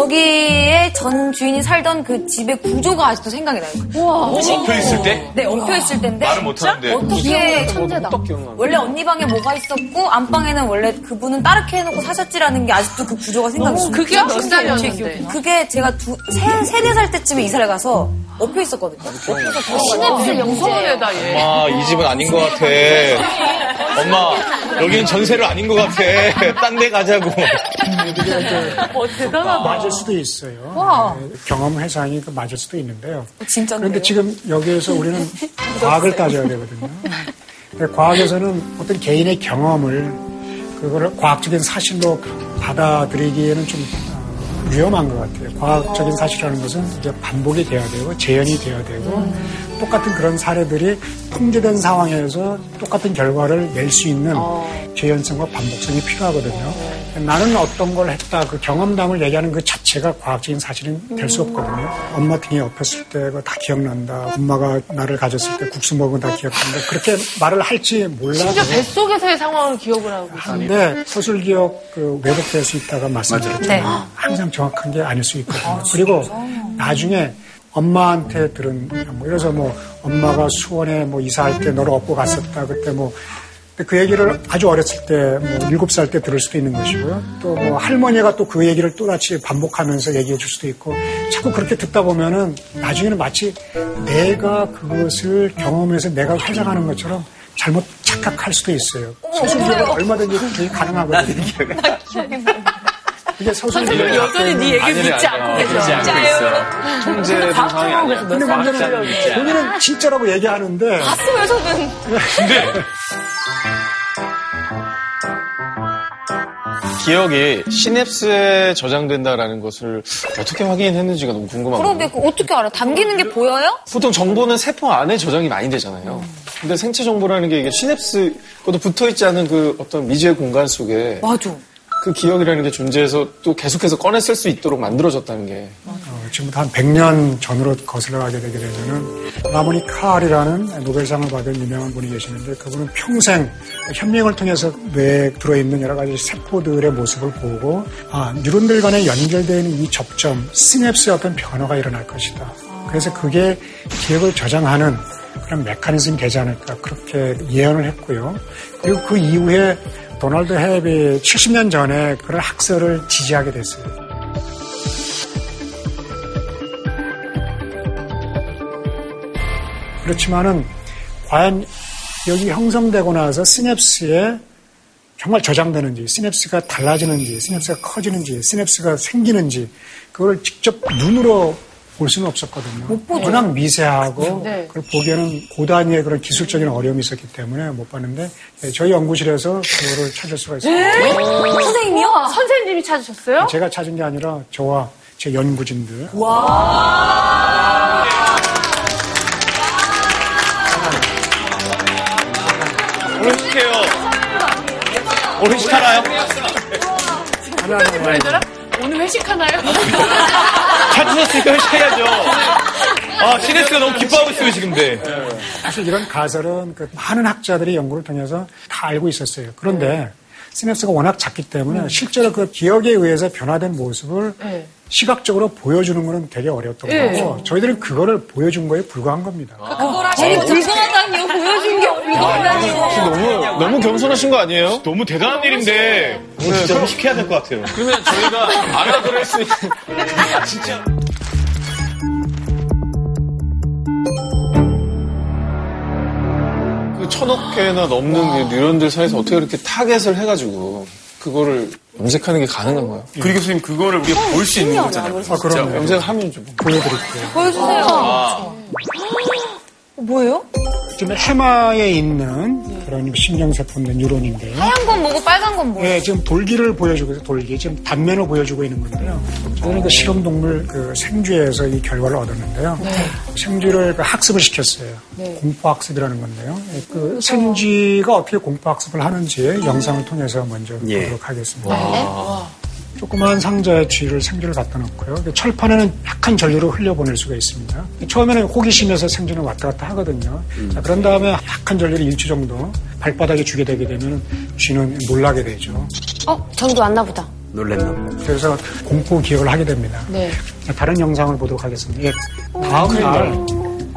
거기에 전 주인이 살던 그 집의 구조가 아직도 생각이 나요. 우와. 엎여 있을 때? 네, 엎여 있을 때인데. 말은 못하는데. 어떻게 천재다. 원래 언니 방에 뭐가 있었고 안방에는 원래 그분은 따르게 해놓고 사셨지라는 게 아직도 그 구조가 생각이 어, 나요. 그게 몇 살이었는데? 그게 제가 두, 세, 세네 살 때쯤에 이사를 가서 엎여 있었거든요. 엎여서 시냅스 영성한 애다 얘. 엄마 이 집은 아닌 것 같아. 엄마 여기는 전세로 아닌 것 같아. *laughs* 딴 데 가자고. 어 대단하다. 맞을 수도 있어요. 와. 네, 경험 회상이 그 맞을 수도 있는데요. 진짜. 그런데 지금 여기에서 우리는 *laughs* 과학을 따져야 되거든요. 근데 과학에서는 어떤 개인의 경험을 그거를 과학적인 사실로 받아들이기에는 좀 어, 위험한 것 같아요. 과학적인 사실이라는 것은 이제 반복이 돼야 되고 재현이 돼야 되고 똑같은 그런 사례들이 통제된 상황에서 똑같은 결과를 낼 수 있는 재현성과 반복성이 필요하거든요. 나는 어떤 걸 했다 그 경험담을 얘기하는 그 자체가 과학적인 사실은 될 수 없거든요. 엄마 등에 엎였을 때가 다 기억난다. 엄마가 나를 가졌을 때 국수 먹은 거다 기억난다. 그렇게 말을 할지 몰라도 심지어 뱃속에서의 상황을 기억을 하고 하는데 서술 기억 그 왜곡될 수 있다가 말씀드렸잖아요. 네. 항상 정확한 게 아닐 수 있거든요. 그리고 나중에 엄마한테 들은 뭐 그래서 뭐 엄마가 수원에 뭐 이사할 때 너를 업고 갔었다 그때 뭐 그 얘기를 아주 어렸을 때뭐 일곱 살때 들을 수도 있는 것이고요. 또 뭐 할머니가 또 그 얘기를 또다시 반복하면서 얘기해 줄 수도 있고 자꾸 그렇게 듣다 보면은 나중에는 마치 내가 그것을 경험해서 내가 회상하는 것처럼 잘못 착각할 수도 있어요. 기억은 얼마든지 그게 가능하거든요. 이게 서술 선생님 기억이 여전히 네 얘기를 믿지 않고 계셔. 통제 상황이 아니야. 근데 문제는 본인은 진짜라고 얘기하는데 봤어요, 저는. *laughs* 기억이 시냅스에 저장된다라는 것을 어떻게 확인했는지가 너무 궁금합니다. 그런데 그 어떻게 알아? 담기는 게 보여요? 보통 정보는 세포 안에 저장이 많이 되잖아요. 근데 생체 정보라는 게 이게 시냅스, 그것도 붙어 있지 않은 그 어떤 미지의 공간 속에 맞아. 그 기억이라는 게 존재해서 또 계속해서 꺼내 쓸 수 있도록 만들어졌다는 게 어, 지금부터 한 100년 전으로 거슬러 가게 되게 되면은 라모니 카알이라는 노벨상을 받은 유명한 분이 계시는데 그분은 평생 현미경을 통해서 뇌에 들어있는 여러 가지 세포들의 모습을 보고 아, 뉴런들 간에 연결되어 있는 이 접점, 시냅스의 어떤 변화가 일어날 것이다. 그래서 그게 기억을 저장하는 그런 메커니즘이 되지 않을까 그렇게 예언을 했고요. 그리고 그 이후에 도널드 헵이 70년 전에 그런 학설을 지지하게 됐어요. 그렇지만은 과연 여기 형성되고 나서 시냅스에 정말 저장되는지, 시냅스가 달라지는지, 시냅스가 커지는지, 시냅스가 생기는지, 그걸 직접 눈으로 볼 수는 없었거든요. 못 보죠. 워낙 미세하고, 네. 그걸 보기에는 고단위의 그런 기술적인 어려움이 있었기 때문에 못 봤는데, 예, 저희 연구실에서 그거를 찾을 수가 있습니다. 선생님이요? 선생님이 찾으셨어요? 제가 찾은 게 아니라 저와 제 연구진들. 식해요. 오늘 식하나요? 얘들아, 오늘 회식하나요? *laughs* 찾으셨으니까 회식해야죠. 아, 시네스가 너무 기뻐하고 있어요, 지금, 네. 사실 이런 가설은 그 많은 학자들이 연구를 통해서 다 알고 있었어요. 그런데 시냅스가 워낙 작기 때문에 실제로 그 기억에 의해서 변화된 모습을 네. 시각적으로 보여주는 거는 되게 어려웠던 네. 거고 저희들은 그거를 보여준 거에 불과한 겁니다. 그걸 하시고 불가하다니요. 보여준 게 불가하다니요. 너무, 너무 겸손하신 거 아니에요? 너무 대단한 일인데. 오늘 진짜 회식해야 될 것 같아요. 그러면 저희가 알아들을 수 있는. 아, *laughs* 진짜. 그 천억 개나 넘는 그 뉴런들 사이에서 어떻게 이렇게 타겟을 해가지고 그거를 염색하는 게 가능한가요? 그럼 교수님 그거를 우리가 볼 수 있는 거잖아요. 아, 그럼 염색하면 좀 보여드릴게요. 보여주세요. 아. 뭐예요? 지금 해마에 있는 그런 신경세포인데 뉴런인데요. 하얀 건 뭐고 빨간 건 뭐예요? 네, 지금 돌기를 보여주고 있어요. 돌기. 지금 단면을 보여주고 있는 건데요. 저는 그 실험 동물 그 생쥐에서 이 결과를 얻었는데요. 생쥐를 그 학습을 시켰어요. 공포학습이라는 건데요. 그 생쥐가 어떻게 공포학습을 하는지 영상을 통해서 먼저 예. 보도록 하겠습니다. 조그마한 상자에 쥐를 생쥐를 갖다 놓고요. 그 철판에는 약한 전류를 흘려보낼 수가 있습니다. 처음에는 호기심에서 생쥐는 왔다 갔다 하거든요. 자, 그런 다음에 약한 전류를 일주 정도 발바닥에 주게 되게 되면 쥐는 놀라게 되죠. 어, 전기 왔나 보다. 놀랬나 보다. 그래서 공포 기억을 하게 됩니다. 네. 자, 다른 영상을 보도록 하겠습니다. 예, 다음 날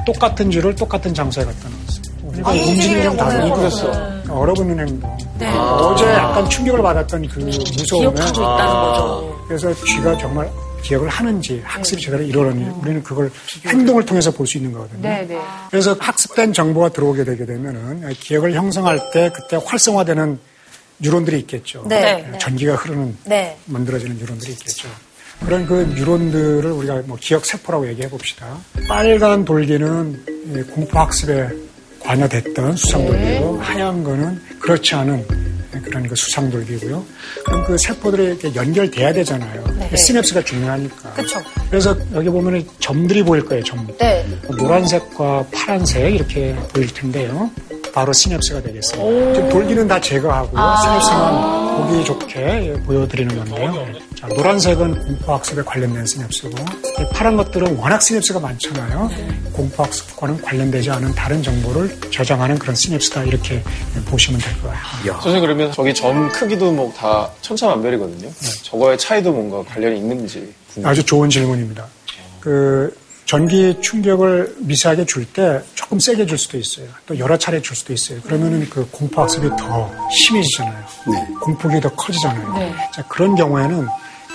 똑같은 줄을 똑같은 장소에 갖다. 그 움직임이 좀 다르고 그러니까 얼어붙는 행동. 어제 약간 충격을 받았던 그 무서움에 기억하고 있다는 거죠. 그래서 쥐가 정말 기억을 하는지 학습이 제대로 이루어졌는지 우리는 그걸 행동을 통해서 볼 수 있는 거거든요. 네, 네. 그래서 학습된 정보가 들어오게 되게 되면은 기억을 형성할 때 그때 활성화되는 뉴런들이 있겠죠. 네. 전기가 흐르는 네. 만들어지는 뉴런들이 있겠죠. 그런 그 뉴런들을 우리가 뭐 기억 세포라고 얘기해 봅시다. 빨간 돌기는 이 공포 학습에 관여됐던 수상 돌기고 하얀 거는 그렇지 않은 그런 그 수상 돌기고요. 그럼 그 세포들이 이렇게 연결돼야 되잖아요. 시냅스가 중요하니까. 그쵸. 그래서 여기 보면은 점들이 보일 거예요, 점. 네. 노란색과 파란색 이렇게 보일 텐데요. 바로 시냅스가 되겠습니다. 지금 돌기는 다 제거하고 시냅스만 보기 좋게 보여드리는 건데요. 자, 노란색은 공포학습에 관련된 시냅스고 이 파란 것들은 워낙 시냅스가 많잖아요. 공포학습과는 관련되지 않은 다른 정보를 저장하는 그런 시냅스다 이렇게 보시면 될 거예요. 선생님 그러면 저기 점 크기도 뭐 다 천차만별이거든요. 저거의 차이도 뭔가 관련이 있는지. 궁금해요. 아주 좋은 질문입니다. 그 전기 충격을 미세하게 줄 때 조금 세게 줄 수도 있어요. 또 여러 차례 줄 수도 있어요. 그러면은 그 공포 학습이 더 심해지잖아요. 공포기 더 커지잖아요. 자, 그런 경우에는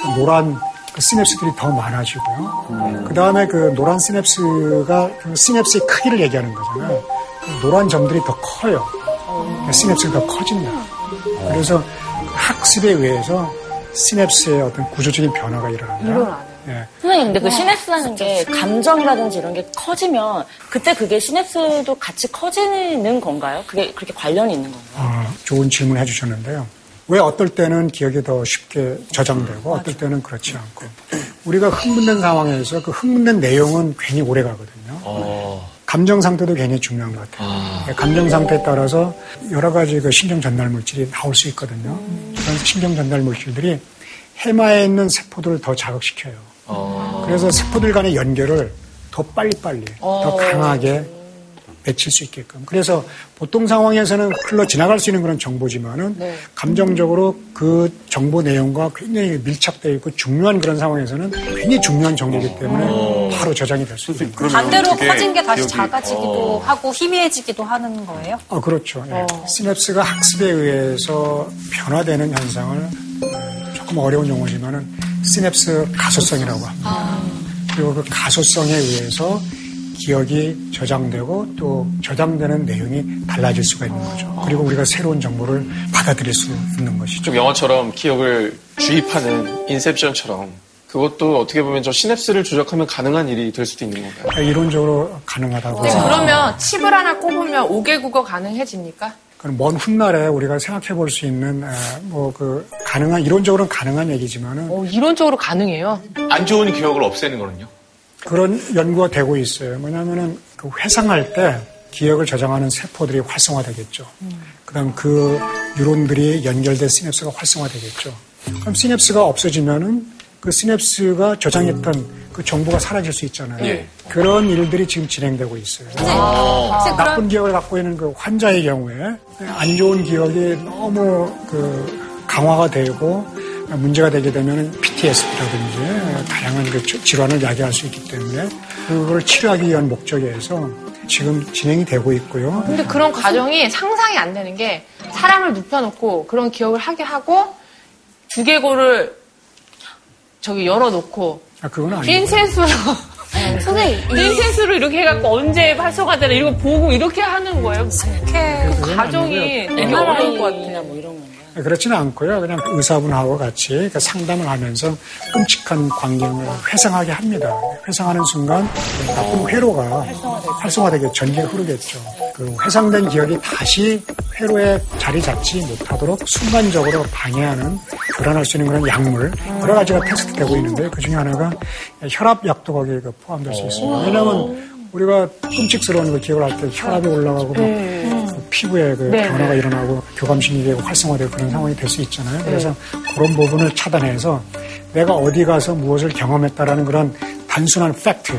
그 노란 그 시냅스들이 더 많아지고요. 그 다음에 그 노란 시냅스가 그 시냅스의 크기를 얘기하는 거잖아요. 그 노란 점들이 더 커요. 시냅스가 더 커진다. 그래서 학습에 의해서 시냅스의 어떤 구조적인 변화가 일어난다. 예. 선생님, 근데 그 시냅스라는 게 감정이라든지 이런 게 커지면 그때 그게 시냅스도 같이 커지는 건가요? 그게 그렇게 관련이 있는 건가요? 아, 좋은 질문 해주셨는데요. 왜 어떨 때는 기억이 더 쉽게 저장되고 어떨 때는 그렇지 않고 우리가 흥분된 상황에서 그 흥분된 내용은 괜히 오래 가거든요. 감정 상태도 굉장히 중요한 것 같아요. 네, 감정 상태에 따라서 여러 가지 그 신경 전달 물질이 나올 수 있거든요. 그런 신경 전달 물질들이 해마에 있는 세포들을 더 자극시켜요. 그래서 세포들 간의 연결을 더 빨리빨리, 더 강하게 맺힐 수 있게끔. 그래서 보통 상황에서는 흘러 지나갈 수 있는 그런 정보지만은 감정적으로 그 정보 내용과 굉장히 밀착되어 있고 중요한 그런 상황에서는 굉장히 중요한 정보이기 때문에 바로 저장이 될 수 있는 거예요. 반대로 커진 게 다시 기억이- 작아지기도 하고 희미해지기도 하는 거예요? 아, 그렇죠. 예. 시냅스가 학습에 의해서 변화되는 현상을 에, 조금 어려운 용어지만은 시냅스 가소성이라고 합니다. 그리고 그 가소성에 의해서 기억이 저장되고 또 저장되는 내용이 달라질 수가 있는 거죠. 그리고 우리가 새로운 정보를 받아들일 수 있는 것이죠. 좀 영화처럼 기억을 주입하는 인셉션처럼 그것도 어떻게 보면 저 시냅스를 조작하면 가능한 일이 될 수도 있는 건가요? 이론적으로 가능하다고. 근데 그러면 칩을 하나 꼽으면 5개 국어 가능해집니까? 먼 훗날에 우리가 생각해 볼 수 있는 뭐 그 가능한 이론적으로는 가능한 얘기지만은 어, 이론적으로 가능해요. 안 좋은 기억을 없애는 거는요? 그런 연구가 되고 있어요. 뭐냐면은 그 회상할 때 기억을 저장하는 세포들이 활성화되겠죠. 그다음 그 뉴론들이 연결된 시냅스가 활성화되겠죠. 그럼 시냅스가 없어지면은 그 시냅스가 저장했던 그 정보가 사라질 수 있잖아요. 예. 그런 일들이 지금 진행되고 있어요. 아. 나쁜 기억을 갖고 있는 그 환자의 경우에 안 좋은 기억이 너무 그 강화가 되고 문제가 되게 되면 PTSD라든지 다양한 그 질환을 야기할 수 있기 때문에 그걸 치료하기 위한 목적에서 지금 진행이 되고 있고요. 근데 그런 과정이 상상이 안 되는 게 사람을 눕혀놓고 그런 기억을 하게 하고 두개골을 저기 열어놓고 아, 그건 아니고. 핀셋으로 선생님 핀셋으로 이렇게 해갖고 언제 활성화되나 이거 보고 이렇게 하는 거예요. 이렇게 그 과정이 되게 어려울 것 같아요. 뭐 이런 건가요? 그렇지는 않고요. 그냥 의사분하고 같이 그 상담을 하면서 끔찍한 광경을 회상하게 합니다. 회상하는 순간 나쁜 회로가 활성화되게 전기가 흐르겠죠. 그 회상된 기억이 다시 회로에 자리 잡지 못하도록 순간적으로 방해하는 교란할 수 있는 그런 약물 여러 가지가 테스트되고 있는데 그 중에 하나가 혈압약도 거기에 그 포함될 수 있습니다. 왜냐하면 우리가 끔찍스러운 그 기억을 할 때 혈압이 올라가고 막그 피부에 그 네, 변화가 네. 일어나고 교감신경이 활성화되고 그런 상황이 될 수 있잖아요. 그래서 그런 부분을 차단해서 내가 어디 가서 무엇을 경험했다라는 그런 단순한 팩트,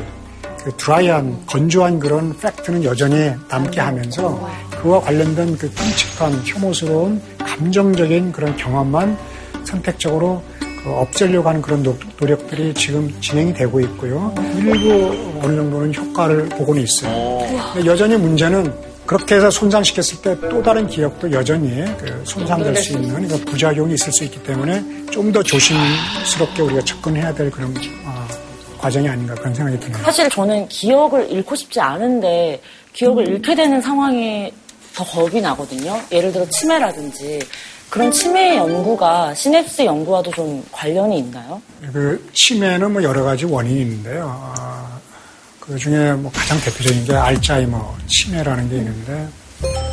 그 드라이한 건조한 그런 fact는 여전히 남게 하면서 그와 관련된 그 끔찍한 혐오스러운 감정적인 그런 경험만 선택적으로 그 없애려고 하는 그런 노, 노력들이 지금 진행이 되고 있고요. 일부 어느 정도는 효과를 보고는 있어요. 여전히 문제는 그렇게 해서 손상시켰을 때 또 다른 기억도 여전히 그 손상될 수 있는 그 부작용이 있을 수 있기 때문에 좀 더 조심스럽게 우리가 접근해야 될 그런 어, 과정이 아닌가 그런 생각이 드네요. 사실 저는 기억을 잃고 싶지 않은데 기억을 잃게 되는 상황이 더 겁이 나거든요. 예를 들어 치매라든지 그런 치매 연구가 시냅스 연구와도 좀 관련이 있나요? 그 치매는 뭐 여러 가지 원인이 있는데요. 어, 그 중에 뭐 가장 대표적인 게 알츠하이머 치매라는 게 있는데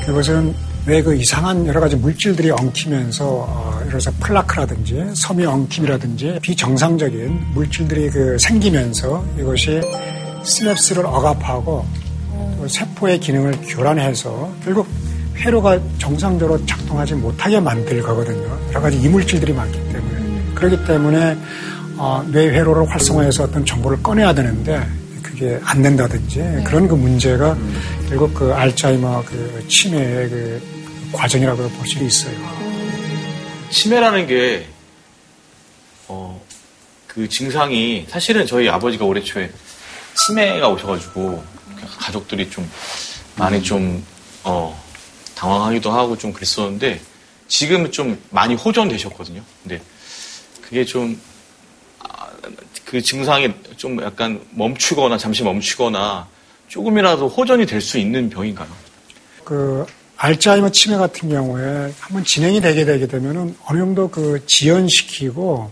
그것은 왜 그 이상한 여러 가지 물질들이 엉키면서 어, 예를 들어서 플라크라든지 섬유 엉킴이라든지 비정상적인 물질들이 그 생기면서 이것이 시냅스를 억압하고 또 세포의 기능을 교란해서 결국 회로가 정상적으로 작동하지 못하게 만들 거거든요. 여러 가지 이물질들이 많기 때문에. 그렇기 때문에 어, 뇌 회로를 활성화해서 어떤 정보를 꺼내야 되는데 그게 안 된다든지 그런 그 문제가 결국 그 알츠하이머 그 치매의 그 과정이라고 볼 수 있어요. 치매라는 게, 어, 그 증상이 사실은 저희 아버지가 올해 초에 치매가 오셔가지고 가족들이 좀 많이 좀, 어, 당황하기도 하고 좀 그랬었는데 지금은 좀 많이 호전되셨거든요. 근데 그게 좀, 아, 그 증상이 좀 약간 멈추거나 잠시 멈추거나 조금이라도 호전이 될 수 있는 병인가요? 그 알츠하이머 치매 같은 경우에 한번 진행이 되게 되게 되면은 어느 정도 그 지연시키고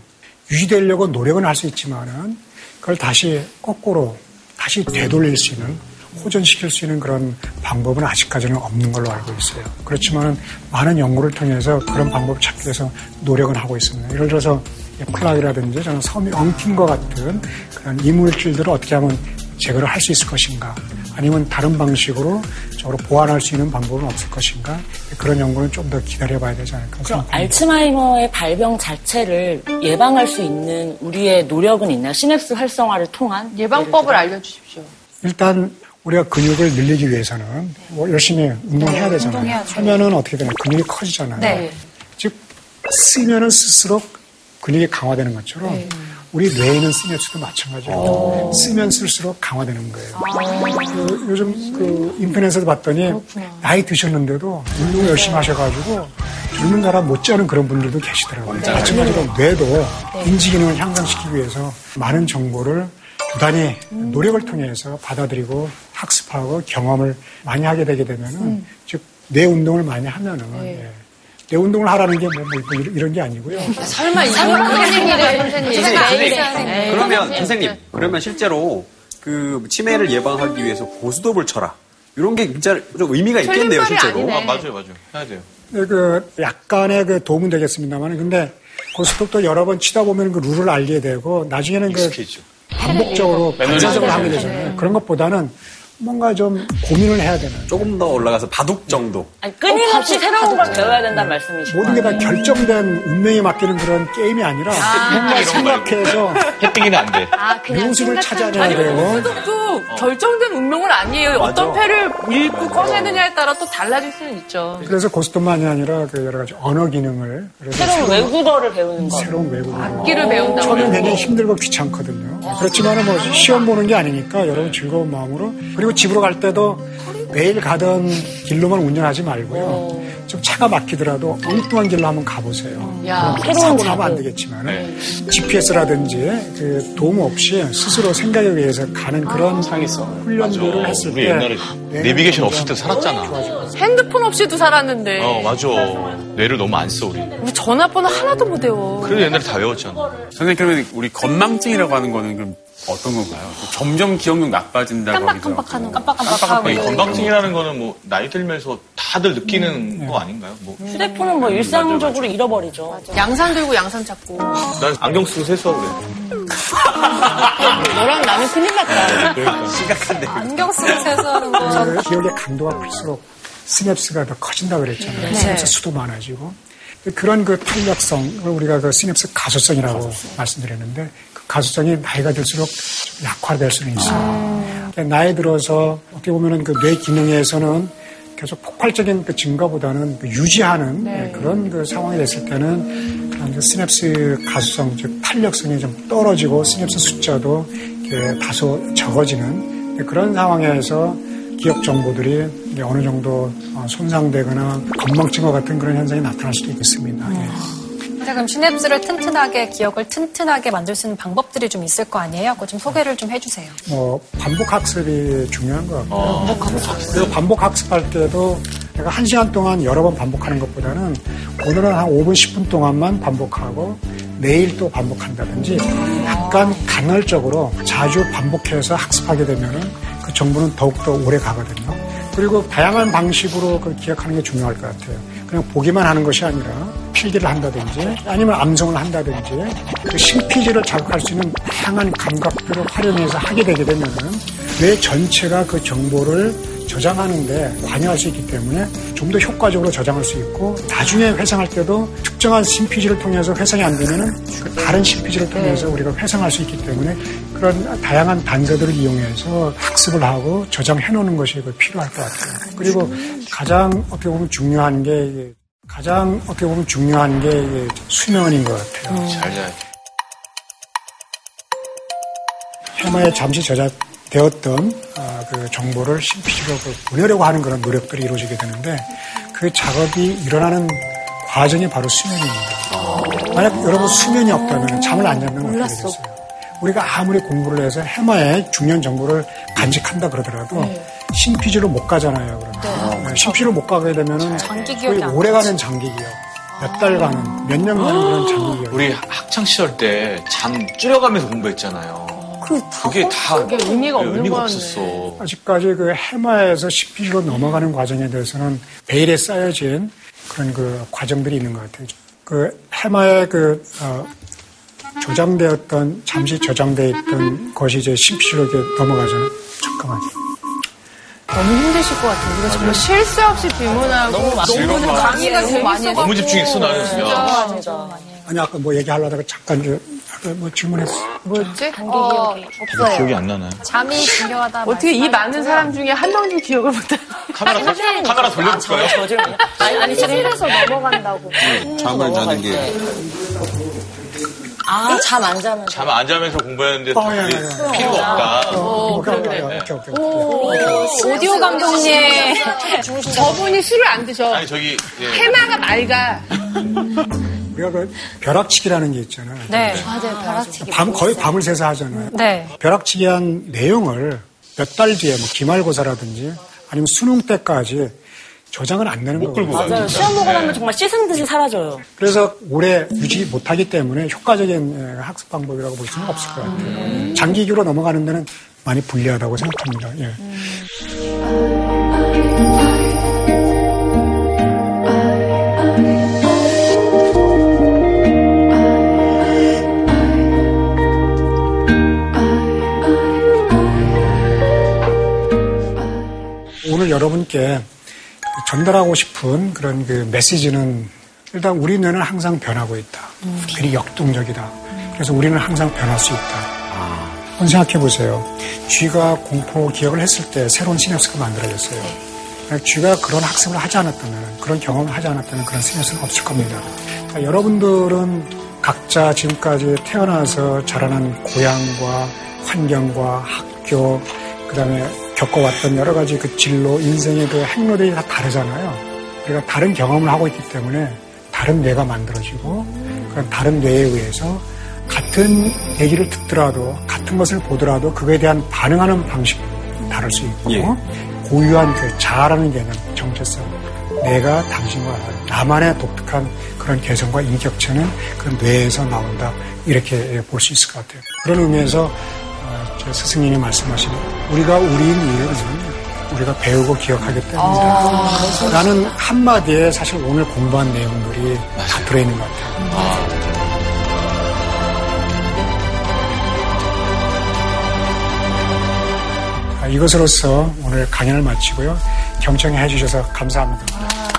유지되려고 노력은 할 수 있지만은 그걸 다시 거꾸로 다시 되돌릴 수 있는 호전시킬 수 있는 그런 방법은 아직까지는 없는 걸로 알고 있어요. 그렇지만 많은 연구를 통해서 그런 방법을 찾기 위해서 노력은 하고 있습니다. 예를 들어서 플라그라든지 저는 섬유 엉킨 것 같은 그런 이물질들을 어떻게 하면 제거를 할 수 있을 것인가 아니면 다른 방식으로 저로 보완할 수 있는 방법은 없을 것인가 그런 연구는 좀 더 기다려봐야 되지 않을까 그렇게 생각합니다. 알츠하이머의 발병 자체를 예방할 수 있는 우리의 노력은 있나요? 시냅스 활성화를 통한 예방법을 알려주십시오. 일단 우리가 근육을 늘리기 위해서는 뭐 열심히 운동해야 되잖아요. 운동해야죠. 하면은 어떻게 되냐 근육이 커지잖아요. 네. 즉 쓰면은 쓸수록 근육이 강화되는 것처럼 네. 우리 뇌에 있는 시냅스도 마찬가지로 쓰면 쓸수록 강화되는 거예요. 그 요즘 그 인터넷에서 봤더니 나이 드셨는데도 운동 열심히 하셔가지고 젊은 사람 못지않은 그런 분들도 계시더라고요. 마찬가지로 뇌도 인지 기능을 향상시키기 위해서 많은 정보를 부단히 노력을 통해서 받아들이고 학습하고 경험을 많이 하게 되게 되면은 음. 즉뇌 운동을 많이 하면은 네. 예. 뇌 운동을 하라는 게뭐 이런 게 아니고요. 설마 이거 선생님이래 선생님. 선생님, 그러면 선생님, 그러면 실제로 그 치매를 예방하기 위해서 고스톱을 쳐라. 이런 게 진짜 좀 의미가 있겠네요, 실제로. 아, 맞아요, 맞아요. 해야 돼요. 네, 그 약간의 그 도움은 되겠습니다만 근데 고스톱도 여러 번 치다 보면 그 룰을 알게 되고 나중에는 그 익숙해지죠. 반복적으로 네. 반사적으로 하게 네. 되잖아요. 그런 것보다는 뭔가 좀 고민을 해야 되는. 조금 더 올라가서 바둑 정도. 아니, 끊임없이 새로운 걸 배워야 된다는 말씀이시죠. 모든 게 다 결정된 운명에 맡기는 그런 게임이 아니라 뭔가 생각해서 해피기는 안 돼. 아, 묘수를 찾아내야 아니, 돼요. 고스톱도 결정된 운명은 아니에요. 어떤 패를 읽고 꺼내느냐에 따라 또 달라질 수는 있죠. 그래서 고스톱만이 아니라 그 여러 가지 언어 기능을 그래서 새로운 외국어를 배우는 거. 새로운 외국어 악기를 배운다고. 처음엔 굉장히 힘들고 귀찮거든요. 그렇지만 뭐 시험 보는 게 아니니까 여러분 즐거운 마음으로 그리고 집으로 갈 때도 매일 가던 길로만 운전하지 말고요. 좀 차가 막히더라도 엉뚱한 길로 한번 가보세요. 야, 새로운 사고 나면 안. 되겠지만 GPS라든지 그 도움 없이 스스로 생각에 의해서 가는 그런 훈련들을 했을 우리 때 옛날에 뇌는 내비게이션 없을 때 살았잖아. 핸드폰 없이도 살았는데. 어, 맞아. 뇌를 너무 안 써, 우리. 우리 전화번호 하나도 못 외워. 그래도 옛날에 다 외웠잖아. 선생님 그러면 우리 건망증이라고 하는 거는 그럼 어떤 건가요? 점점 기억력 나빠진다고 하기도 하고. 깜빡깜빡하고. 이 건강증이라는 거는 뭐, 나이 들면서 다들 느끼는 거 아닌가요? 뭐. 휴대폰은 뭐 일상적으로 잃어버리죠. 양산 들고 양산 찾고. 난 안경 쓰고 세수하고 그래. *laughs* 너랑 나는 큰일 났다. 심각한데. 안경 쓰고 세수하는 거. 그 기억의 강도가 클수록 시냅스가 더 커진다 그랬잖아요. 시냅스 수도 많아지고 그런 그 탄력성을 우리가 그 시냅스 가소성이라고 말씀드렸는데 그 가소성이 나이가 들수록 좀 약화될 수는 있어요. 그러니까 나이 들어서 어떻게 보면은 그 뇌 기능에서는 계속 폭발적인 그 증가보다는 그 유지하는 예, 그런 그 상황이 됐을 때는 그런 그 시냅스 가소성 즉 탄력성이 좀 떨어지고 시냅스 숫자도 다소 적어지는 그런 상황에서 기억 정보들이 어느 정도 어, 손상되거나 건망증과 같은 그런 현상이 나타날 수도 있겠습니다. 예. 그럼 시냅스를 튼튼하게, 기억을 튼튼하게 만들 수 있는 방법들이 좀 있을 거 아니에요? 그거 좀 소개를 좀 해주세요. 뭐 반복 학습이 중요한 것 같고요. 그래서 반복 학습할 때도 내가 한 시간 동안 여러 번 반복하는 것보다는 오늘은 한 5분, 10분 동안만 반복하고 내일 또 반복한다든지 약간 간헐적으로 자주 반복해서 학습하게 되면은 그 정보는 더욱더 오래 가거든요. 그리고 다양한 방식으로 그 기억하는 게 중요할 것 같아요. 그냥 보기만 하는 것이 아니라 필기를 한다든지 아니면 암송을 한다든지 그 신피지를 자극할 수 있는 다양한 감각들을 활용해서 하게 되게 되면은 뇌 전체가 그 정보를 저장하는데 관여할 수 있기 때문에 좀 더 효과적으로 저장할 수 있고 나중에 회상할 때도 특정한 신피지를 통해서 회상이 안 되면은 그 다른 신피지를 통해서 우리가 회상할 수 있기 때문에 그런 다양한 단서들을 이용해서 학습을 하고 저장해 놓는 것이 그 필요할 것 같아요. 그리고 가장 어떻게 보면 중요한 게 가장 어떻게 보면 중요한 게 수면인 것 같아요. 잘 자야 돼. 해마에 잠시 저장 되었던 아, 그 정보를 신피지로 그 보내려고 하는 그런 노력들이 이루어지게 되는데 그 작업이 일어나는 과정이 바로 수면입니다. 만약 여러분 수면이 없다면 잠을 안 자면 어떻게 되겠어요? 우리가 아무리 공부를 해서 해마의 중요한 정보를 간직한다 그러더라도 신피지로 못 가잖아요. 그러면 네, 신피지로 못 가게 되면은 장기 거의 오래가는 장기 기억, 몇 달간은 몇 년간은 그런 장기 기억. 우리 학창 시절 때 잠 줄여가면서 공부했잖아요. 그게 다 그게 의미가 없는 의미가. 없었어. 아직까지 그 해마에서 신피지로 넘어가는 과정에 대해서는 베일에 쌓여진 그런 그 과정들이 있는 것 같아요. 그 해마에 그 어, 저장되었던 잠시 저장돼 있던 것이 이제 신피지로 이렇게 넘어가잖아요. 잠깐만요. 너무 힘드실 것 같아요. 우리가 정말 쉴새 없이 질문하고 너무, 즐거운 강의가 너무 재밌어가지고 너무 집중했어, 나는 진짜. 진짜. 아 니 아까 뭐 얘기하려다가 잠깐 저뭐 질문했어. 뭐였지? 어, 없어요. 기억이 안 나나요? 잠이 중요하다. 어떻게 이 많은 사람 중에 한 명도 기억을 못하는 카메라, 도- 카메라 돌려볼까요? 저질 아니, 아니, 실에서 넘어간다고. 잠을 자는 게. 아, 잠 안 자면. 잠 안 자면서 공부했는데 어, 야, 야, 야. 필요가 없다. 어, 오케이, 그래, 오케이, 그래. 오케이, 오케이. 오디오 감독님. 저분이 술을 안 드셔. 아니 저기 예. 해마가 맑아. *laughs* 우리가 그 벼락치기라는 게 있잖아요. 네. 맞아요, 벼락치기. 밤 거의 밤을 새서 하잖아요. 네. 벼락치기 한 내용을 몇 달 뒤에 뭐 기말고사라든지 아니면 수능 때까지 저장은 안 되는 거예요. 맞아요. 시험 보고 나면 정말 씻은 듯이 사라져요. 그래서 오래 유지 못하기 때문에 효과적인 예, 학습 방법이라고 볼 수는 없을 것 같아요. 장기기로 넘어가는 데는 많이 불리하다고 생각합니다. 예. 오늘 여러분께 전달하고 싶은 그런 그 메시지는 일단 우리 뇌는 항상 변하고 있다. 그리 역동적이다. 그래서 우리는 항상 변할 수 있다. 한번 생각해 보세요. 쥐가 공포 기억을 했을 때 새로운 시냅스가 만들어졌어요. 쥐가 그런 학습을 하지 않았다면, 그런 경험을 하지 않았다면 그런 시냅스는 없을 겁니다. 그러니까 여러분들은 각자 지금까지 태어나서 자라난 고향과 환경과 학교, 그 다음에 겪어왔던 여러 가지 그 진로, 인생의 그 행로들이 다 다르잖아요. 우리가 다른 경험을 하고 있기 때문에 다른 뇌가 만들어지고 그런 다른 뇌에 의해서 같은 얘기를 듣더라도 같은 것을 보더라도 그거에 대한 반응하는 방식이 다를 수 있고 예. 고유한 그 자아라는 개념, 정체성, 내가 당신과 나만의 독특한 그런 개성과 인격체는 그 뇌에서 나온다 이렇게 볼 수 있을 것 같아요. 그런 의미에서 어, 제 스승님이 말씀하신 우리가 우리인 이유는 우리가 배우고 기억하기 때문이다. 라는 한마디에 사실 오늘 공부한 내용들이 다 들어있는 것 같아요. 아, 이것으로서 오늘 강연을 마치고요. 경청해 해주셔서 감사합니다.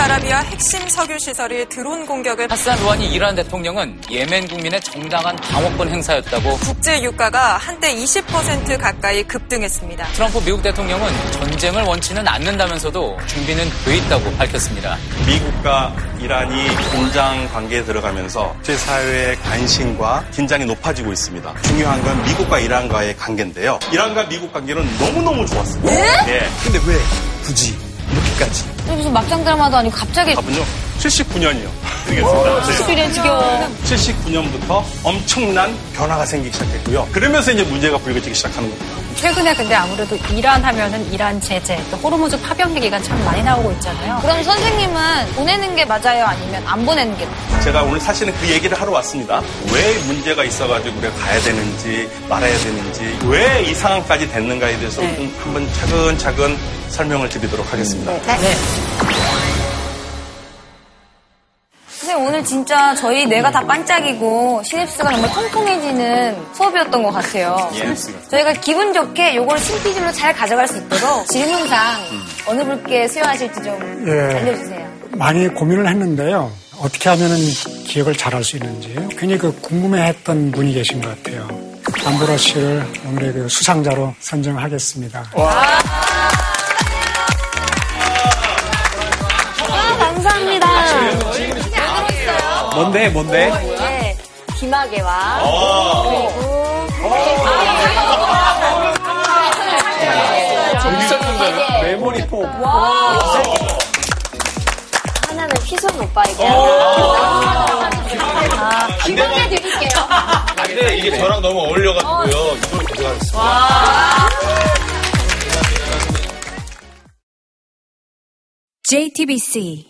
사우디아라비아 핵심 석유 시설이 드론 공격을 하산 루하니 이란 대통령은 예멘 국민의 정당한 방어권 행사였다고 국제 유가가 한때 20% 가까이 급등했습니다. 트럼프 미국 대통령은 전쟁을 원치는 않는다면서도 준비는 돼 있다고 밝혔습니다. 미국과 이란이 긴장 관계에 들어가면서 국제사회의 관심과 긴장이 높아지고 있습니다. 중요한 건 미국과 이란과의 관계인데요. 이란과 미국 관계는 너무너무 좋았습니다. 예. 근데 왜 굳이 이렇게까지? 무슨 막장 드라마도 아니고 갑자기 답은요? 79년이요. 드리겠습니다. 79년 지겨워. 79년부터 엄청난 변화가 생기기 시작했고요. 그러면서 이제 문제가 불거지기 시작하는 겁니다. 최근에 근데 아무래도 이란 하면은 이란 제재, 또 호르무즈 파병 얘기가 참 많이 나오고 있잖아요. 그럼 선생님은 보내는 게 맞아요? 아니면 안 보내는 게 맞아요? 제가 오늘 사실은 그 얘기를 하러 왔습니다. 왜 문제가 있어가지고 우리가 가야 되는지 말아야 되는지 왜 이 상황까지 됐는가에 대해서 네. 좀 한번 차근차근 설명을 드리도록 하겠습니다. 네. 선생님 오늘 진짜 저희 뇌가 다 반짝이고 시냅스가 정말 통통해지는 수업이었던 것 같아요. 예. 저희가 기분 좋게 요걸 신피질로 잘 가져갈 수 있도록 질문상 어느 분께 수여하실지 좀 예. 알려주세요. 많이 고민을 했는데요. 어떻게 하면은 기억을 잘 할 수 있는지 굉장히 그 궁금해했던 분이 계신 것 같아요. 안보라 씨를 오늘의 그 수상자로 선정하겠습니다. 아, 뭔데, 뭔데? 네, 김하계와 그리고 메모리 폼. 하나는 희순 오빠에게 하나. 아, 이번에 드릴게요. 근데 이게 저랑 너무 어울려가지고요. 이걸 가져가겠습니다. JTBC